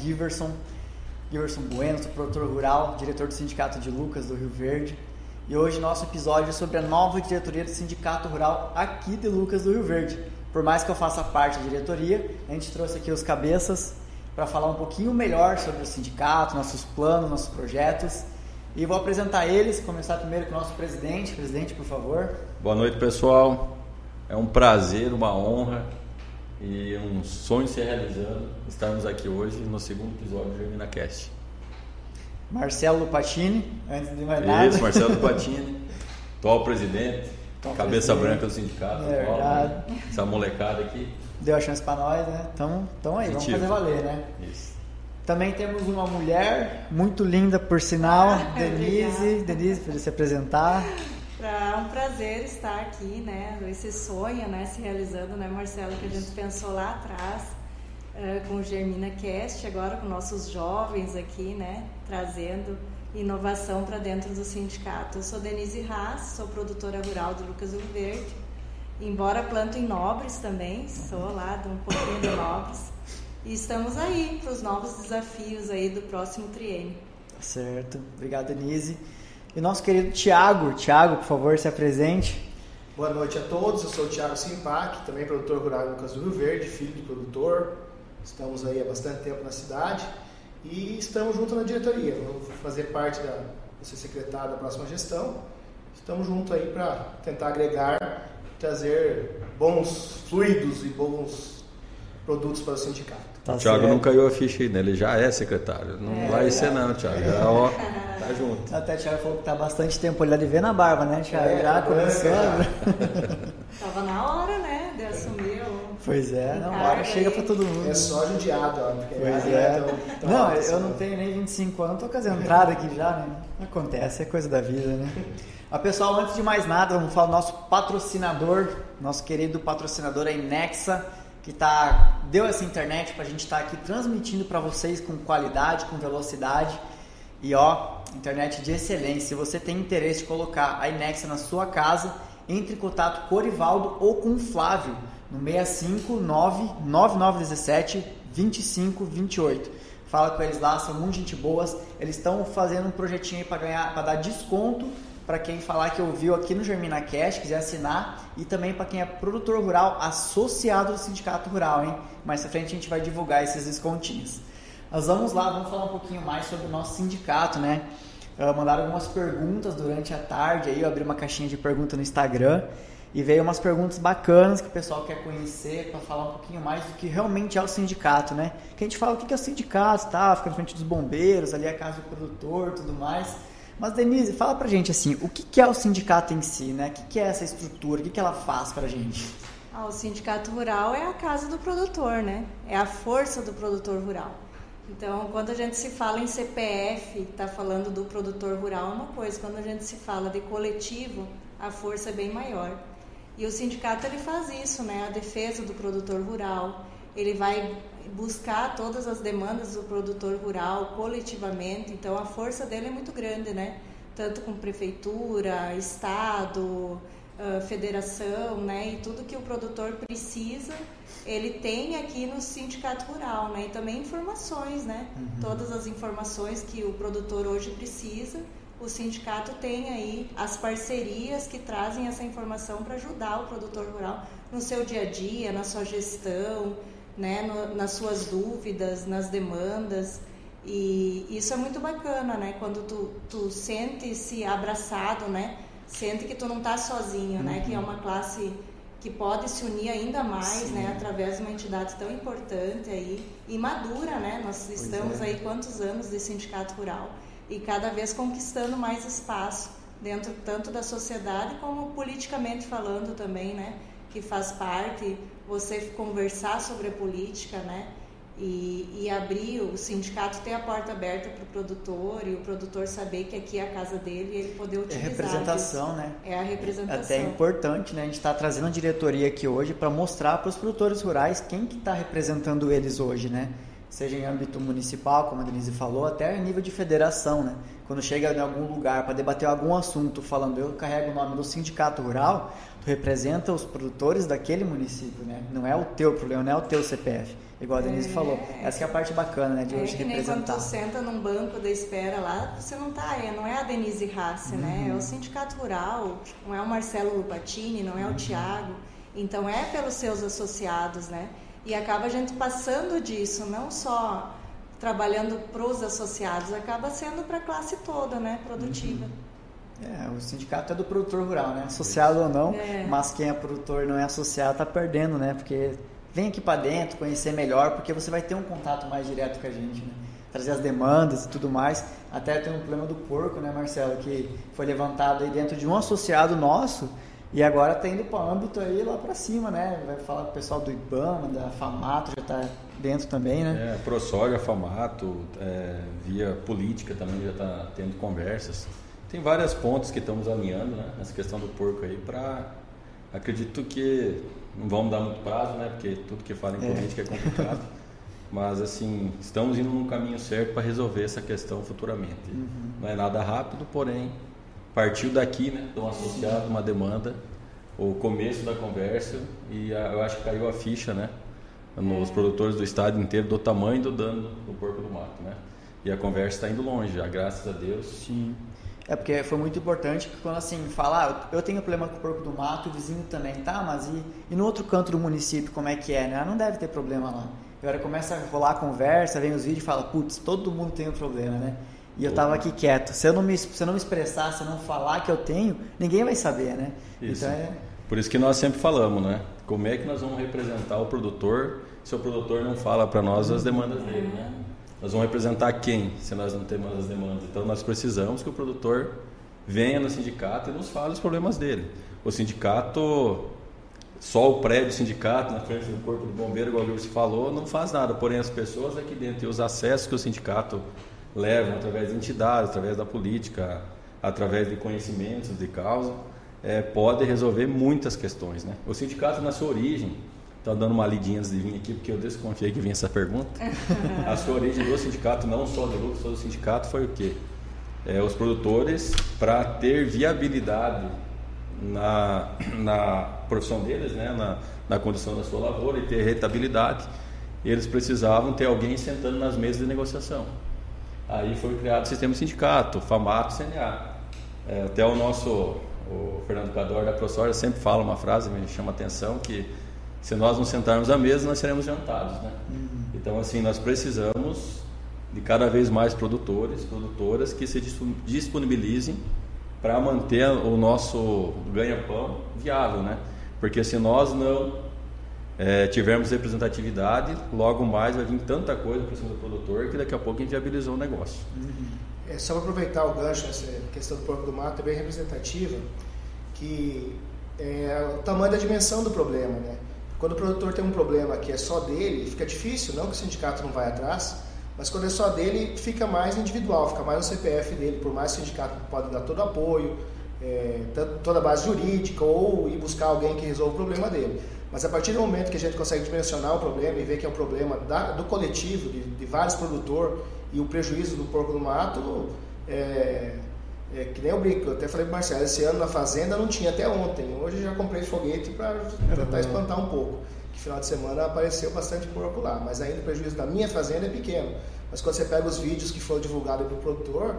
Giverson, Giverson Bueno, sou produtor rural, diretor do Sindicato de Lucas do Rio Verde. E hoje nosso episódio é sobre a nova diretoria do Sindicato Rural aqui de Lucas do Rio Verde. Por mais que eu faça parte da diretoria, a gente trouxe aqui os cabeças para falar um pouquinho melhor sobre o sindicato, nossos planos, nossos projetos. E vou apresentar eles, começar primeiro com o nosso presidente. Presidente, por favor. Boa noite, pessoal. É um prazer, uma honra e um sonho se realizando estarmos aqui hoje no segundo episódio do Germina Cast. Marcelo Patini, antes de mais nada. Isso, Marcelo Patini, atual presidente, Atual cabeça presidente. branca do sindicato. É atual, né? Essa molecada aqui. Deu a chance para nós, né? Então, então aí, vamos fazer valer, né? Isso. Também temos uma mulher muito linda, por sinal, Ah, Denise. obrigada. Denise, para se apresentar. É um prazer estar aqui, né? Esse sonho, né, se realizando, né, Marcelo, que a gente pensou lá atrás eh, com o Germina Cast, agora com nossos jovens aqui, né, trazendo inovação para dentro do sindicato. Eu sou Denise Haas, sou produtora rural do Lucas Rio Verde. Embora planto em Nobres também, sou lá de um pouquinho de Nobres. E estamos aí para os novos desafios aí do próximo triênio. Certo. Obrigado, Denise. E nosso querido Tiago. Tiago, por favor, se apresente. Boa noite a todos, eu sou o Thiago Simpac, também produtor rural Lucas do Rio Verde, filho de produtor. Estamos aí há bastante tempo na cidade e estamos juntos na diretoria. Vamos fazer parte da, vou ser secretário da próxima gestão. Estamos juntos aí para tentar agregar, trazer bons fluidos e bons produtos para o sindicato. Tá o Thiago certo. não caiu a ficha ainda, ele já é secretário. Não É, vai ser não, Thiago. Já, ó, tá junto. Até o Thiago falou que tá bastante tempo olhando e vendo a barba, né, Thiago? É, Já tá começando. Tava na hora, né, de assumir o Pois é, não, hora chega pra todo mundo. É só judiado, ó, Pois é. tão- tão Não, alto, eu não né? tenho nem 25 anos, tô com as entradas aqui já, né? Acontece, é coisa da vida, né? Mas, pessoal, antes de mais nada, vamos falar do nosso patrocinador, nosso querido patrocinador a Inexa, que tá, deu essa internet pra gente estar aqui transmitindo para vocês com qualidade, com velocidade. E ó, internet de excelência. Se você tem interesse de colocar a Inexa na sua casa, entre em contato com o Orivaldo ou com o Flávio no 659 9917 2528. Fala com eles lá, são muito gente boas. Eles estão fazendo um projetinho aí para ganhar, para dar desconto para quem falar que ouviu aqui no Germina Cash, quiser assinar, e também para quem é produtor rural associado do Sindicato Rural, hein? Mais pra frente a gente vai divulgar esses descontinhos. Nós vamos lá, vamos falar um pouquinho mais sobre o nosso sindicato, né? Ah, mandaram algumas perguntas durante a tarde aí, eu abri uma caixinha de pergunta no Instagram e veio umas perguntas bacanas que o pessoal quer conhecer para falar um pouquinho mais do que realmente é o sindicato, né? Que a gente fala o que é o sindicato, tá? Fica na frente dos bombeiros, ali é a casa do produtor, tudo mais. Mas Denise, fala pra gente assim, o que é o sindicato em si, né? O que que é essa estrutura? O que que ela faz pra gente? Ah, o sindicato rural é a casa do produtor, né? É a força do produtor rural. Então, quando a gente se fala em CPF, está falando do produtor rural é uma coisa. Quando a gente se fala de coletivo, a força é bem maior. E o sindicato ele faz isso, né? A defesa do produtor rural. Ele vai buscar todas as demandas do produtor rural coletivamente. Então, a força dele é muito grande, né? Tanto com prefeitura, estado, federação, né? E tudo que o produtor precisa, ele tem aqui no sindicato rural, né? E também informações, né? Todas as informações que o produtor hoje precisa, o sindicato tem aí as parcerias que trazem essa informação para ajudar o produtor rural no seu dia a dia, na sua gestão, né? No- nas suas dúvidas, nas demandas. E isso é muito bacana, né? Quando tu, tu sente-se abraçado, né? Sente que tu não tá sozinho, né? Que é uma classe que pode se unir ainda mais, né? Através de uma entidade tão importante aí e madura, né? Nós estamos é. aí quantos anos de sindicato rural e cada vez conquistando mais espaço dentro tanto da sociedade como politicamente falando também, né? Que faz parte você conversar sobre a política, né? E, e abrir o sindicato ter a porta aberta para o produtor e o produtor saber que aqui é a casa dele e ele poder É utilizar. representação, disso. né? É a representação. Até importante, né? A gente está trazendo a diretoria aqui hoje para mostrar para os produtores rurais quem que está representando eles hoje, né? Seja em âmbito municipal, como a Denise falou, até em nível de federação, né? Quando chega em algum lugar para debater algum assunto, falando eu carrego o nome do sindicato rural, tu representa os produtores daquele município, né? Não é o teu problema, não é o teu CPF. Igual a Denise é, falou. Essa é a parte bacana, né? De é hoje que representar. Nem quando tu senta num banco da espera lá, você não tá, é, não é a Denise Rassi, uhum. né? É o uhum. sindicato rural, não é o Marcelo Lupatini, não é o uhum. Tiago. Então é pelos seus associados, né? E acaba a gente passando disso, não só trabalhando para os associados, acaba sendo para a classe toda, né, produtiva. Uhum. É, o sindicato é do produtor rural, né? Associado ou não, é. mas quem é produtor não é associado está perdendo, né? Porque vem aqui para dentro, conhecer melhor, porque você vai ter um contato mais direto com a gente, né? Trazer as demandas e tudo mais. Até tem um problema do porco, né, Marcelo, que foi levantado aí dentro de um associado nosso e agora está indo para o âmbito aí lá para cima, né? Vai falar com o pessoal do IBAMA, da FAMATO, já está dentro também, né? É, ProSoja, FAMATO, é, via política também já está tendo conversas. Tem vários pontos que estamos alinhando, né? Nessa questão do porco aí para... Acredito que não vamos dar muito prazo, né? Porque tudo que fala em é. política é, é complicado. Mas, assim, estamos indo no caminho certo para resolver essa questão futuramente. Uhum. Não é nada rápido, porém partiu daqui, né, de um associado, uma demanda, o começo da conversa e a, eu acho que caiu a ficha, né, nos produtores do estado inteiro do tamanho do dano do porco do mato, né? E a conversa está indo longe, já, graças a Deus. Sim. É porque foi muito importante que quando assim falar, ah, eu tenho problema com o porco do mato, o vizinho também, tá? Mas e, e no outro canto do município como é que é, né? Não deve ter problema lá. Agora começa a rolar a conversa, vem os vídeos e fala, putz, todo mundo tem um problema, né? E eu estava aqui quieto. Se eu, não me, se eu não me expressar, se eu não falar que eu tenho, ninguém vai saber, né? Isso. Então é... Por isso que nós sempre falamos, né? Como é que nós vamos representar o produtor se o produtor não fala para nós as demandas dele, né? Nós vamos representar quem se nós não temos as demandas? Então nós precisamos que o produtor venha no sindicato e nos fale os problemas dele. O sindicato, só o prédio do sindicato na frente do corpo do bombeiro, igual você falou, não faz nada. Porém as pessoas aqui dentro e os acessos que o sindicato levam através de entidades, através da política, através de conhecimentos de causa, é, pode resolver muitas questões. Né? O sindicato, na sua origem, está dando uma lidinha antes de vir aqui, porque eu desconfiei que vinha essa pergunta. A sua origem do sindicato, não só do lucro, só do sindicato, foi o quê? É, os produtores, para ter viabilidade na, na profissão deles, né? na, na condição da sua lavoura e ter rentabilidade, eles precisavam ter alguém sentando nas mesas de negociação. Aí foi criado o sistema sindicato, FAMATO, CNA. É, até o nosso, o Fernando Cador da ProSoja sempre fala uma frase, me chama a atenção, que se nós não sentarmos à mesa, nós seremos jantados, né? Uhum. Então, assim, nós precisamos de cada vez mais produtores, produtoras que se disponibilizem para manter o nosso ganha-pão viável, né? Porque se nós não é, tivermos representatividade, logo mais vai vir tanta coisa para cima do produtor que daqui a pouco inviabilizou o negócio. Uhum. É, só aproveitar o gancho, essa questão do porco do mato é bem representativa, que é o tamanho da dimensão do problema. Né? Quando o produtor tem um problema que é só dele, fica difícil, não que o sindicato não vai atrás, mas quando é só dele, fica mais individual, fica mais no CPF dele, por mais que o sindicato pode dar todo apoio, é, toda a base jurídica, ou ir buscar alguém que resolva o problema dele. Mas a partir do momento que a gente consegue dimensionar o problema e ver que é um problema da, do coletivo, de, de vários produtores, e o prejuízo do porco do mato, é, é, que nem eu brinco, eu até falei para o Marcelo, esse ano na fazenda não tinha até ontem, hoje já comprei foguete para tentar espantar um pouco. Que final de semana apareceu bastante porco lá, mas ainda o prejuízo da minha fazenda é pequeno. Mas quando você pega os vídeos que foram divulgados para o produtor,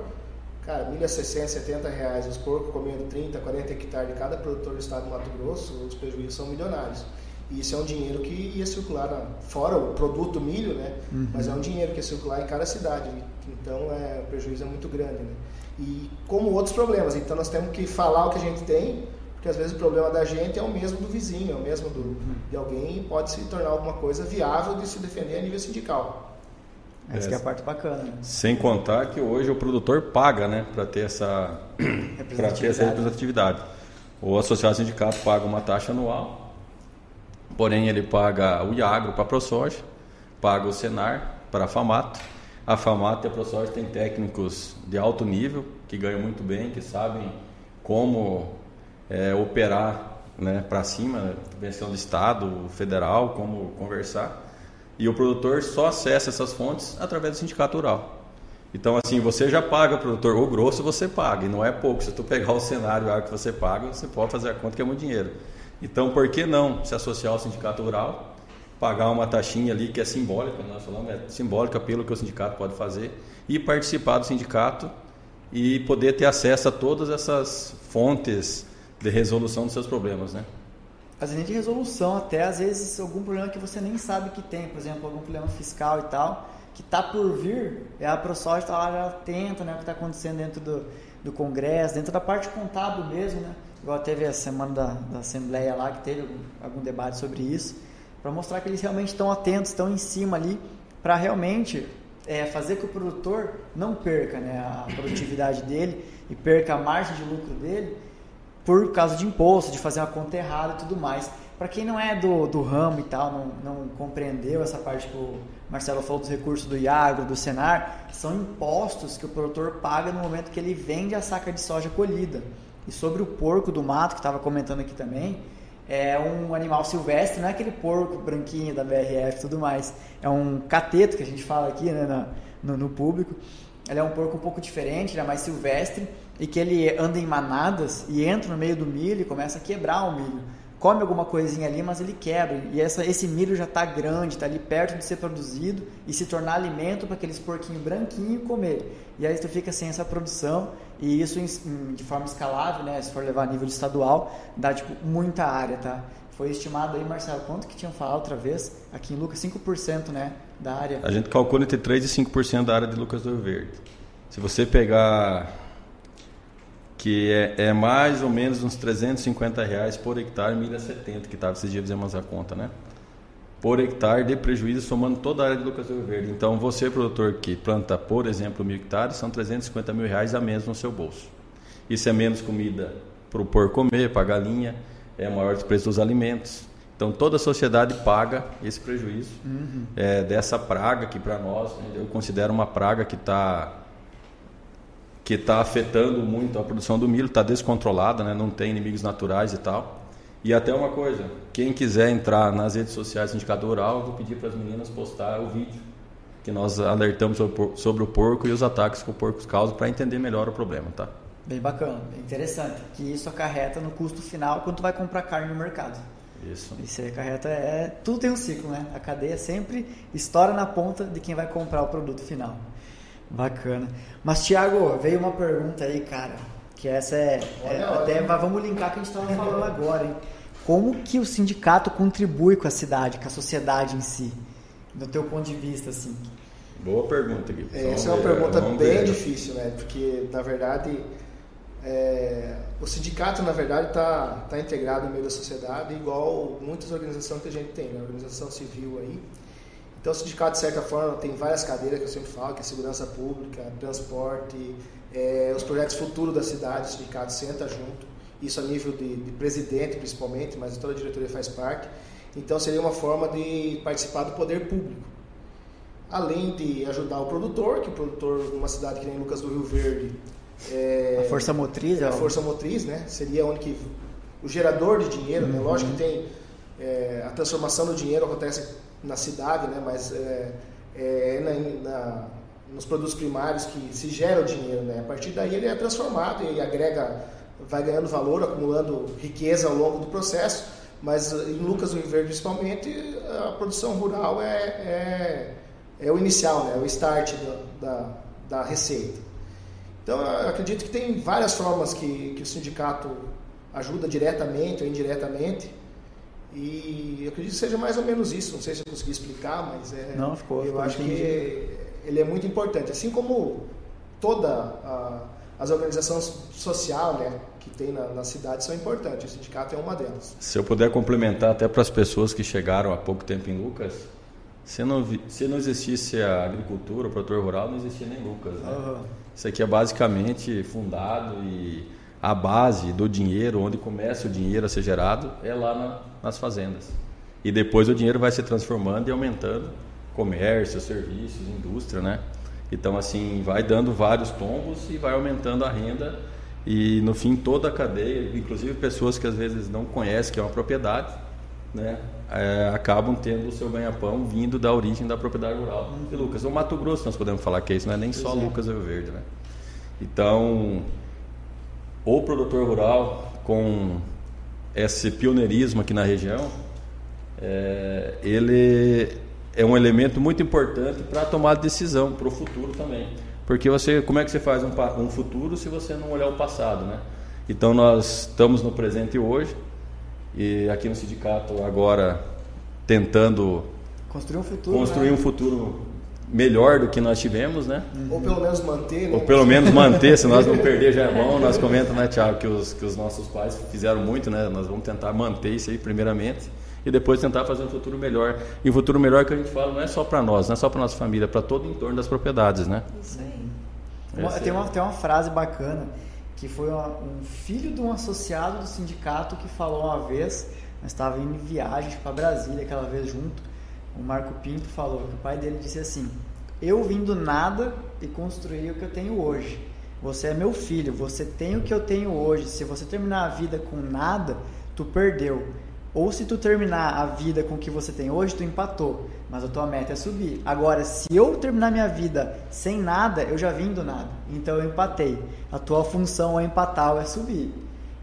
cara, milha 60, 70 reais, os porcos comendo 30, 40 hectares de cada produtor do estado do Mato Grosso, os prejuízos são milionários. E isso é um dinheiro que ia circular, fora o produto milho, né? Uhum. Mas é um dinheiro que ia circular em cada cidade. Então é, o prejuízo é muito grande, né? E como outros problemas. Então nós temos que falar o que a gente tem, porque às vezes o problema da gente é o mesmo do vizinho, é o mesmo do, de alguém e pode se tornar alguma coisa viável de se defender a nível sindical. Essa é, é a parte bacana. Né? Sem contar que hoje o produtor paga, né, para ter essa para ter essa representatividade. O associado sindicato paga uma taxa anual Porém, ele paga o Iagro para a ProSoja, paga o Senar para a Famato. A Famato e a ProSoja têm técnicos de alto nível, que ganham muito bem, que sabem como é, operar né, para cima, pensão do Estado, federal, como conversar. E o produtor só acessa essas fontes através do sindicato rural. Então, assim, você já paga, produtor, o grosso você paga, e não é pouco. Se tu pegar o cenário que você paga, você pode fazer a conta que é muito dinheiro. Então, por que não se associar ao sindicato rural, pagar uma taxinha ali que é simbólica, nós falamos, é simbólica pelo que o sindicato pode fazer, e participar do sindicato e poder ter acesso a todas essas fontes de resolução dos seus problemas, né? Às vezes de resolução até, às vezes algum problema que você nem sabe que tem, por exemplo, algum problema fiscal e tal, que está por vir, é a ProSoja está lá já atenta né, o que está acontecendo dentro do, do Congresso, dentro da parte contábil mesmo, né? Igual teve a semana da, da Assembleia lá, que teve algum, algum debate sobre isso, para mostrar que eles realmente estão atentos, estão em cima ali, para realmente é, fazer que o produtor não perca né, a produtividade dele e perca a margem de lucro dele por causa de imposto, de fazer uma conta errada e tudo mais. Para quem não é do, do ramo e tal, não, não compreendeu essa parte que o Marcelo falou dos recursos do Iagro, do Senar, são impostos que o produtor paga no momento que ele vende a saca de soja colhida. E sobre o porco do mato, que estava comentando aqui também, é um animal silvestre, não é aquele porco branquinho da BRF e tudo mais. É um cateto que a gente fala aqui né, no, no público. Ele é um porco um pouco diferente, ele é mais silvestre e que ele anda em manadas e entra no meio do milho e começa a quebrar o milho come alguma coisinha ali, mas ele quebra. E essa, esse milho já está grande, está ali perto de ser produzido e se tornar alimento para aqueles porquinhos branquinhos comer. E aí tu fica sem essa produção e isso de forma escalável, né? Se for levar a nível estadual, dá tipo muita área, tá? Foi estimado aí, Marcelo, quanto que tinham falado outra vez? Aqui em Lucas, 5% né, da área. A gente calcula entre 3 e 5% da área de Lucas do Rio Verde. Se você pegar que é, é, mais ou menos uns 350 reais por hectare, milha 70, que estava esses dias fizemos a conta, né? Por hectare de prejuízo, somando toda a área de Lucas do Rio Verde. Então, você, produtor que planta, por exemplo, mil hectares, são 350 mil reais a menos no seu bolso. Isso é menos comida para o porco comer, para a galinha, é maior o preço dos alimentos. Então, toda a sociedade paga esse prejuízo uhum. é, dessa praga que, para nós, né, eu considero uma praga que está que está afetando muito a produção do milho, está descontrolada, né? não tem inimigos naturais e tal. E até uma coisa, quem quiser entrar nas redes sociais do Sindicato Rural, eu vou pedir para as meninas postar o vídeo que nós alertamos sobre o porco e os ataques que o porco causa para entender melhor o problema, tá? Bem bacana, bem interessante, que isso acarreta no custo final quando tu vai comprar carne no mercado. Isso. Isso aí acarreta é, tudo tem um ciclo, né? A cadeia sempre estoura na ponta de quem vai comprar o produto final. Bacana. Mas, Thiago, veio uma pergunta aí, cara, que essa é. é até vamos linkar que a gente estava falando agora, hein? Como que o sindicato contribui com a cidade, com a sociedade em si? Do teu ponto de vista, assim. Boa pergunta, Gui. Essa é uma pergunta bem ver. difícil, né? Porque, na verdade, é, o sindicato, na verdade, está tá integrado no meio da sociedade, igual muitas organizações que a gente tem, né? Organização civil aí. Então, o sindicato, de certa forma, tem várias cadeiras que eu sempre falo, que é segurança pública, transporte, é, os projetos futuros da cidade, o sindicato senta junto, isso a nível de, de, presidente principalmente, mas toda a diretoria faz parte. Então, seria uma forma de participar do poder público. Além de ajudar o produtor, que o produtor numa cidade que nem Lucas do Rio Verde... É, a força motriz? É a força motriz, né? Seria onde que o gerador de dinheiro, né? uhum. né? Lógico que tem... É, a transformação do dinheiro acontece na cidade, né? mas é, é na, na, nos produtos primários que se gera o dinheiro. Né? A partir daí ele é transformado e agrega, vai ganhando valor, acumulando riqueza ao longo do processo. Mas em Lucas do Verde, principalmente, a produção rural é, é, é o inicial, né? é o start da, da, da receita. Então, eu acredito que tem várias formas que, que o sindicato ajuda diretamente ou indiretamente e eu acredito que seja mais ou menos isso. Não sei se eu consegui explicar, mas é. Não, ficou. Eu acho entendi. que ele é muito importante. Assim como toda a, as organizações sociais né, que tem na, na, cidade são importantes. O sindicato é uma delas. Se eu puder complementar até para as pessoas que chegaram há pouco tempo em Lucas, se não, se não existisse a agricultura, o produtor rural, não existia nem Lucas. Né? Uhum. Isso aqui é basicamente fundado e a base do dinheiro, onde começa o dinheiro a ser gerado, é lá na, nas fazendas. E depois o dinheiro vai se transformando e aumentando comércio, serviços, indústria, né? Então assim, vai dando vários tombos e vai aumentando a renda e no fim toda a cadeia, inclusive pessoas que às vezes não conhecem que é uma propriedade, né? É, acabam tendo o seu ganha-pão vindo da origem da propriedade rural. E Lucas, o Mato Grosso nós podemos falar que é isso, não é nem só é. Lucas Rio Verde, né? Então, o produtor rural com esse pioneirismo aqui na região, é, ele é um elemento muito importante para tomar decisão para o futuro também. Porque você, como é que você faz um, um futuro se você não olhar o passado, né? Então nós estamos no presente hoje e aqui no sindicato agora tentando construir um futuro, construir né? um futuro melhor do que nós tivemos, né? Ou pelo menos manter, né? Ou pelo menos manter, se nós não perder já é bom. Nós comentamos, né, Tiago, que os, que os nossos pais fizeram muito, né? Nós vamos tentar manter isso aí primeiramente e depois tentar fazer um futuro melhor. E o futuro melhor que a gente fala não é só para nós, não é só para nossa família, é para todo o entorno das propriedades, né? Isso aí. Tem, é- uma, tem uma frase bacana que foi um filho de um associado do sindicato que falou uma vez, nós indo em viagem para Brasília aquela vez junto, o Marco Pinto falou que o pai dele disse assim: Eu vim do nada e construí o que eu tenho hoje. Você é meu filho, você tem o que eu tenho hoje. Se você terminar a vida com nada, tu perdeu. Ou se tu terminar a vida com o que você tem hoje, tu empatou. Mas a tua meta é subir. Agora, se eu terminar minha vida sem nada, eu já vim do nada. Então eu empatei. A tua função é empatar ou é subir.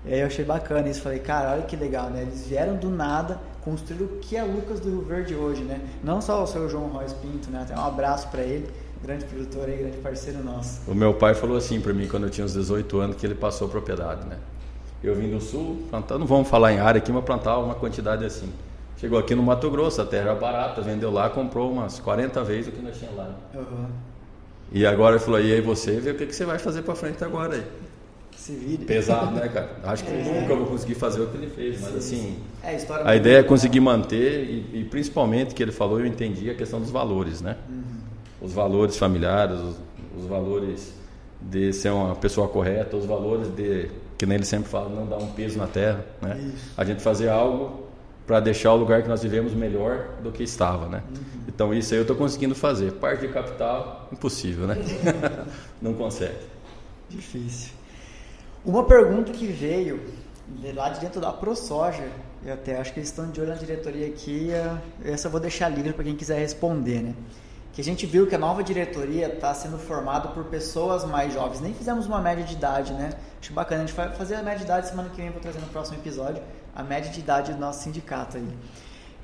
E aí eu achei bacana isso. Falei, cara, olha que legal, né? Eles vieram do nada, construíram o que é Lucas do Rio Verde hoje, né? Não só o seu João Royce Pinto, né? Até um abraço para ele, grande produtor aí, grande parceiro nosso. O meu pai falou assim para mim quando eu tinha uns 18 anos que ele passou propriedade, né? Eu vim do sul, plantando, não vamos falar em área aqui, mas plantar uma quantidade assim. Chegou aqui no Mato Grosso, a terra era barata, vendeu lá, comprou umas 40 vezes o que nós tínhamos lá. Uhum. E agora ele falou, e aí você, vê o que, que você vai fazer para frente agora aí. Se vire. Pesado, né, cara? Acho que nunca vou conseguir fazer o que ele fez, mas assim, É, a história a ideia é conseguir manter e, e principalmente que ele falou, eu entendi a questão dos valores, né? Os valores familiares, os, os valores de ser uma pessoa correta, os valores de, que nem ele sempre fala, não dar um peso na terra, né? Isso. A gente fazer algo para deixar o lugar que nós vivemos melhor do que estava, né? Então isso aí eu estou conseguindo fazer. Parte de capital, impossível, né? não consegue. Difícil. Uma pergunta que veio de lá de dentro da ProSoja, eu até acho que eles estão de olho na diretoria aqui, essa eu vou deixar livre para quem quiser responder, né? Que a gente viu que a nova diretoria está sendo formada por pessoas mais jovens. Nem fizemos uma média de idade, né? Acho bacana, a gente vai fazer a média de idade semana que vem, vou trazer no próximo episódio, a média de idade do nosso sindicato aí,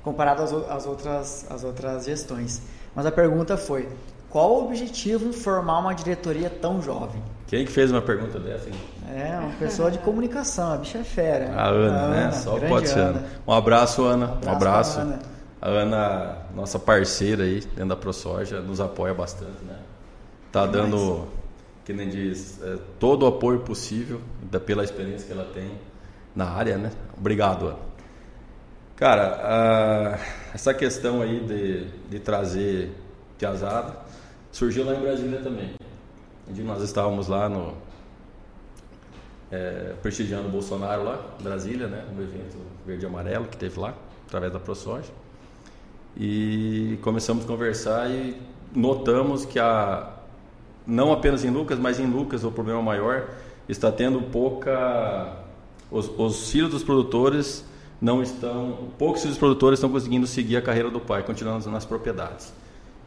comparado às, às outras, às outras gestões. Mas a pergunta foi, qual o objetivo em formar uma diretoria tão jovem? Quem que fez uma pergunta dessa? Hein? É, uma pessoa de comunicação, a bicha é fera. A Ana, né? Só grande pode ser Ana. Um abraço, Ana. Um pra abraço. Ana. A Ana, nossa parceira aí dentro da ProSoja, nos apoia bastante, né? Tá dando, que nem diz, é, todo o apoio possível da, pela experiência que ela tem na área, né? Obrigado, Ana. Cara, a- essa questão aí de, de trazer piazada surgiu lá em Brasília também. Onde nós estávamos lá no, é, prestigiando o Bolsonaro lá, em Brasília, né, no evento verde e amarelo que teve lá, através da ProSoja. E começamos a conversar e notamos que a não apenas em Lucas, mas em Lucas o problema maior está tendo pouca os, os filhos dos produtores não estão, poucos filhos dos produtores estão conseguindo seguir a carreira do pai, continuando nas propriedades.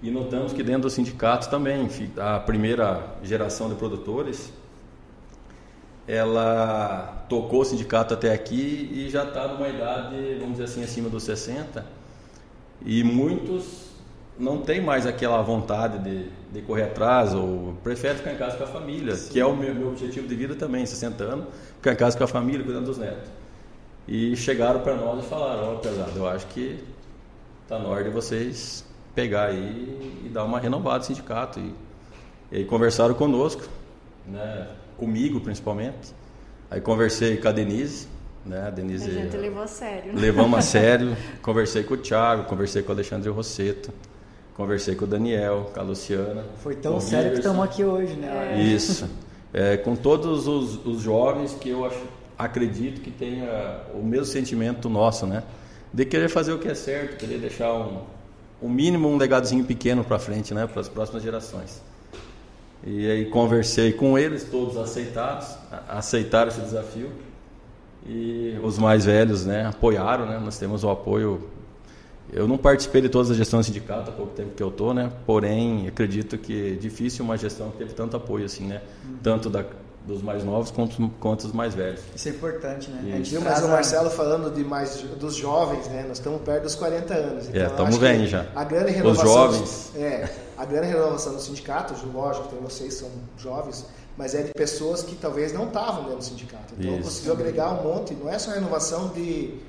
E notamos que dentro dos sindicatos também, a primeira geração de produtores ela tocou o sindicato até aqui e já está numa idade, vamos dizer assim, acima dos 60. E muitos não têm mais aquela vontade de, de correr atrás ou preferem ficar em casa com a família, que é o meu, meu objetivo de vida também, 60 anos, ficar em casa com a família, cuidando dos netos. E chegaram para nós e falaram, ó, pesado, eu acho que está na hora de vocês pegar aí e dar uma renovada no sindicato. E, e aí conversaram conosco, né, comigo principalmente. Aí conversei com a Denise, né, a A Denise gente levou a sério. né? levamos a sério. Conversei com o Thiago, conversei com o Alexandre Rosseto, conversei com o Daniel, com a Luciana. Foi tão o sério que estamos aqui hoje, né? Isso. É, com todos os, os jovens que eu acho, acredito que tenha o mesmo sentimento nosso, né? De querer fazer o que é certo, querer deixar um, um mínimo, um legadozinho pequeno para frente, né? Para as próximas gerações. E aí conversei com eles, todos aceitados, a- aceitaram esse desafio. E os mais velhos, né, apoiaram, né? Nós temos o apoio Eu não participei de todas as gestões do sindicato há pouco tempo que eu tô, né? Porém, acredito que é difícil uma gestão que teve tanto apoio assim, né? Uhum. Tanto da, dos mais novos quanto, quanto dos mais velhos. Isso é importante, né? A gente viu mais o Marcelo falando de mais dos jovens, né? Nós estamos perto dos 40 anos. Então, é, estamos bem já. A grande renovação. Os jovens. É, a grande renovação do sindicato, lógico, tem vocês são jovens, mas é de pessoas que talvez não estavam dentro do sindicato. Então Isso. conseguiu agregar um monte, não é só renovação de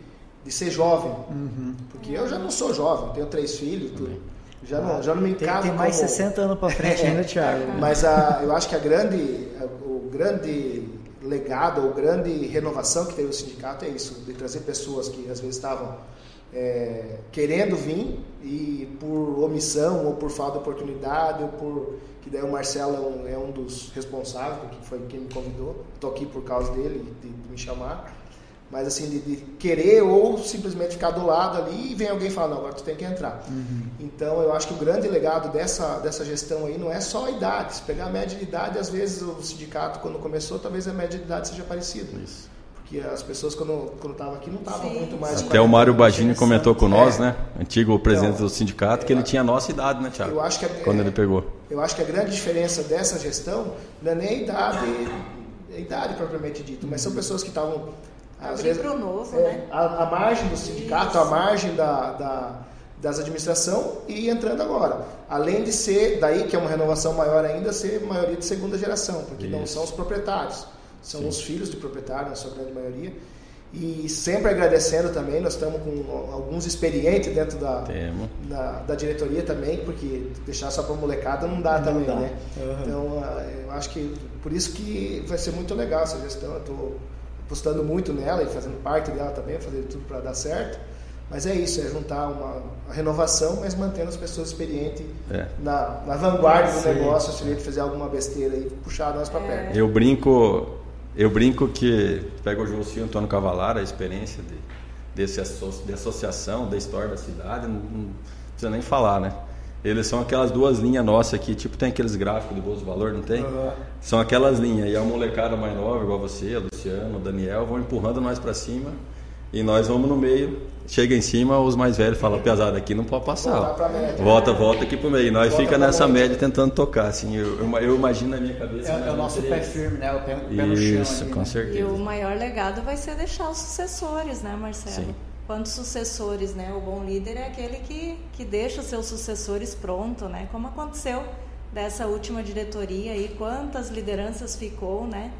de ser jovem. Uhum. Porque eu já não sou jovem, tenho três filhos, tudo. Já não, já não me encaro Tem, tem mais como... 60 anos para frente ainda, Thiago. Mas a, eu acho que a grande, o grande legado, ou grande renovação que teve o sindicato é isso, de trazer pessoas que às vezes estavam é, querendo vir e por omissão ou por falta de oportunidade ou por que daí o Marcelo é um, é um dos responsáveis, que foi quem me convidou. Estou aqui por causa dele de, de me chamar mas assim, de, de, querer ou simplesmente ficar do lado ali e vem alguém falar, não, agora tu tem que entrar. Uhum. Então eu acho que o grande legado dessa, dessa gestão aí não é só a idade. Se pegar a média de idade, às vezes o sindicato, quando começou, talvez a média de idade seja parecida. Isso. Porque as pessoas, quando estavam aqui, não estavam muito mais. Até o Mário Bagini comentou com nós, é. né? Antigo presidente então, do sindicato, que ele tinha a nossa idade, né, Tiago? Eu acho que a, quando é, ele pegou. Eu acho que a grande diferença dessa gestão não é nem a idade, a idade propriamente dita, mas são pessoas que estavam para o novo, é, né? A, a, margem do sindicato, Isso. a margem da, da, das administração e entrando agora. Além de ser, daí que é uma renovação maior ainda, ser maioria de segunda geração, porque Isso. não são os proprietários, são Sim. os filhos de proprietário, na sua grande maioria. E sempre agradecendo também, nós estamos com alguns experientes dentro da, da, da, diretoria também, porque deixar só para molecada não dá não também, dá. né? Uhum. Então, ah, eu acho que por isso que vai ser muito legal essa gestão. Eu estou apostando muito nela e fazendo parte dela também, fazendo tudo para dar certo. Mas é isso, é juntar uma, renovação, mas mantendo as pessoas experientes é. na, na, vanguarda do negócio, se a gente fizer alguma besteira e puxar nós para perto. Eu brinco, eu brinco que pega o Joãozinho Antônio Cavalar, a experiência de, desse, de associação, da história da cidade, não, não precisa nem falar, né? Eles são aquelas duas linhas nossas aqui, tipo tem aqueles gráficos de bolsa valor, não tem? Uhum. São aquelas linhas. E a molecada mais nova, igual você, a Luciano, o Daniel, vão empurrando nós para cima e nós vamos no meio. Chega em cima, os mais velhos falam, pesado aqui não pode passar. Volta, volta aqui pro meio. Nós fica nessa média tentando tocar. Assim, eu, eu, eu imagino na minha cabeça. É, é o nosso pé firme, né? O pé, pé no chão. Isso, com né? certeza. E o maior legado vai ser deixar os sucessores, né, Marcelo? Sim quantos sucessores, né? O bom líder é aquele que, que deixa os seus sucessores pronto, né? Como aconteceu dessa última diretoria aí, quantas lideranças ficou, né?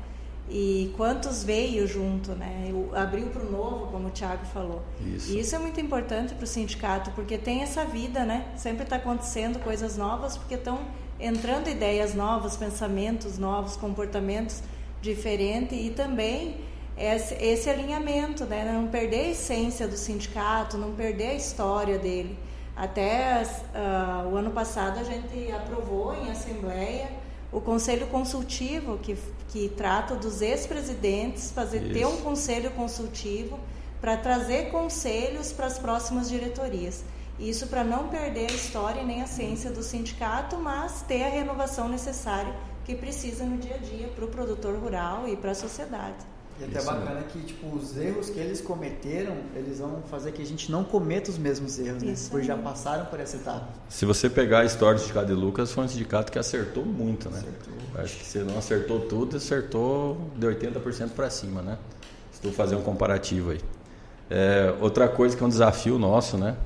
E quantos veio junto, né? Abriu para o novo, como o Thiago falou. Isso. E isso é muito importante para o sindicato, porque tem essa vida, né? Sempre está acontecendo coisas novas, porque estão entrando ideias novas, pensamentos novos, comportamentos diferentes e também esse, esse alinhamento, né? não perder a essência do sindicato, não perder a história dele. Até uh, o ano passado a gente aprovou em assembleia o conselho consultivo que, que trata dos ex-presidentes, fazer Isso. ter um conselho consultivo para trazer conselhos para as próximas diretorias. Isso para não perder a história nem a ciência do sindicato, mas ter a renovação necessária que precisa no dia a dia para o produtor rural e para a sociedade. E até Isso bacana que tipo, os erros que eles cometeram, eles vão fazer que a gente não cometa os mesmos erros, né? Porque já passaram por essa etapa. Se você pegar a história do sindicato de Lucas, foi um sindicato que acertou muito, né? Acertou. Acho que você não acertou tudo, acertou de 80% para cima, né? Se tu fazer um comparativo aí. É, outra coisa que é um desafio nosso, né?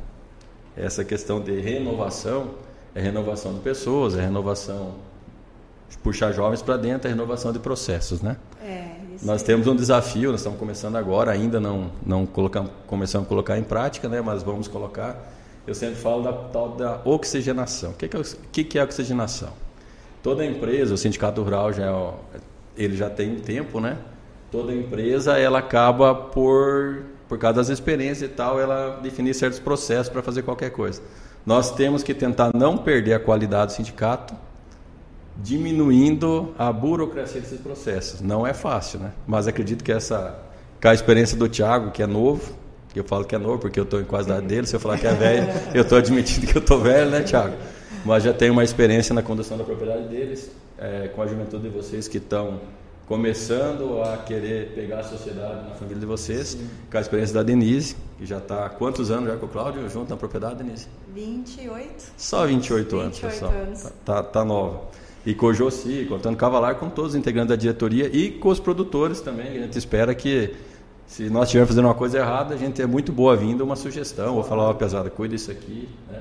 Essa questão de renovação, é renovação de pessoas, é renovação de puxar jovens para dentro, é renovação de processos, né? É. Nós temos um desafio, nós estamos começando agora, ainda não, não colocamos, começamos a colocar em prática, né, mas vamos colocar. Eu sempre falo da tal da oxigenação. O que, que, é, que, que é oxigenação? Toda empresa, o sindicato rural já é, ele já tem tempo, né? Toda empresa ela acaba por por causa das experiências e tal, ela definir certos processos para fazer qualquer coisa. Nós temos que tentar não perder a qualidade do sindicato diminuindo a burocracia desses processos. Não é fácil, né? Mas acredito que essa, com a experiência do Thiago, que é novo, eu falo que é novo porque eu estou em quase idade dele, se eu falar que é velho, eu estou admitindo que eu estou velho, né, Thiago? Mas já tenho uma experiência na condução da propriedade deles, é, com a juventude de vocês que estão começando a querer pegar a sociedade na família de vocês, Sim. com a experiência da Denise, que já está há quantos anos já com o Cláudio junto na propriedade, Denise? 28. Só 28, 28 anos, pessoal. Anos. Tá, tá, tá nova. E com o Josi, cortando cavalar com todos os integrantes da diretoria e com os produtores também. A gente espera que, se nós estivermos fazendo uma coisa errada, a gente é muito boa-vinda, uma sugestão, ou falar, ó, pesada, cuida isso aqui. Né?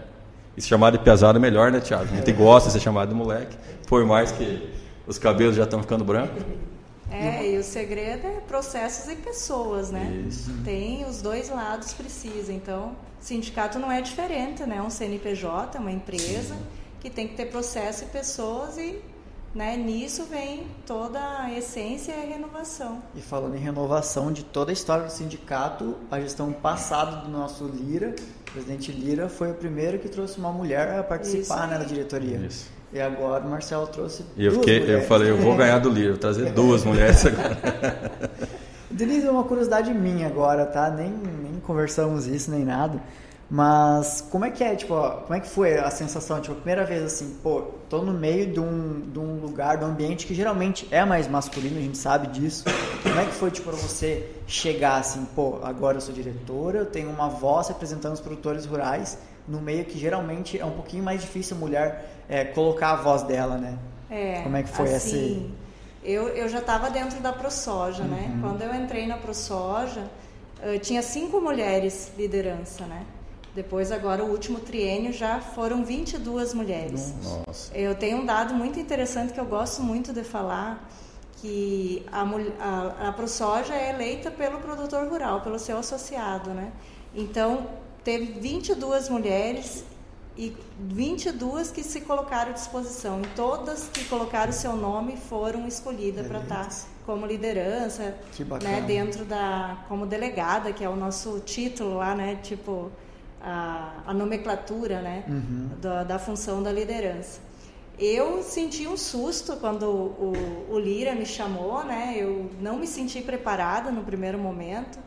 E se chamar de pesado é melhor, né, Thiago? A gente gosta de ser chamado de moleque, por mais que os cabelos já estão ficando brancos. É, e o segredo é processos e pessoas, né? Isso. Tem os dois lados precisa. Então, sindicato não é diferente, né? Um CNPJ, uma empresa. Sim que tem que ter processo e pessoas e né, nisso vem toda a essência e a renovação. E falando em renovação de toda a história do sindicato, a gestão passada do nosso Lira, o presidente Lira foi o primeiro que trouxe uma mulher a participar né, da diretoria. Isso. E agora o Marcelo trouxe e eu fiquei, mulheres. eu falei, eu vou ganhar do Lira, vou trazer duas mulheres agora. Denise, uma curiosidade minha agora, tá? Nem, nem conversamos isso, nem nada. Mas como é que é, tipo, como é que foi a sensação, tipo, a primeira vez assim, pô, tô no meio de um, de um lugar, de um ambiente que geralmente é mais masculino, a gente sabe disso. Como é que foi, tipo, pra você chegar assim, pô, agora eu sou diretora, eu tenho uma voz representando os produtores rurais, no meio que geralmente é um pouquinho mais difícil a mulher é, colocar a voz dela, né? É, como é que foi assim, esse... Eu, eu já estava dentro da ProSoja, né? uhum. né? Quando eu entrei na ProSoja, tinha cinco mulheres liderança, né? Depois, agora, o último triênio já foram 22 mulheres. Nossa. Eu tenho um dado muito interessante que eu gosto muito de falar, que a, a, a ProSoja é eleita pelo produtor rural, pelo seu associado, né? Então, teve 22 mulheres e 22 que se colocaram à disposição. E todas que colocaram seu nome foram escolhidas para estar tá como liderança, né, dentro da como delegada, que é o nosso título lá, né, tipo a, a nomenclatura né, uhum. da, da, função da liderança. Eu senti um susto quando o, o, Lira me chamou, né? Eu não me senti preparada no primeiro momento.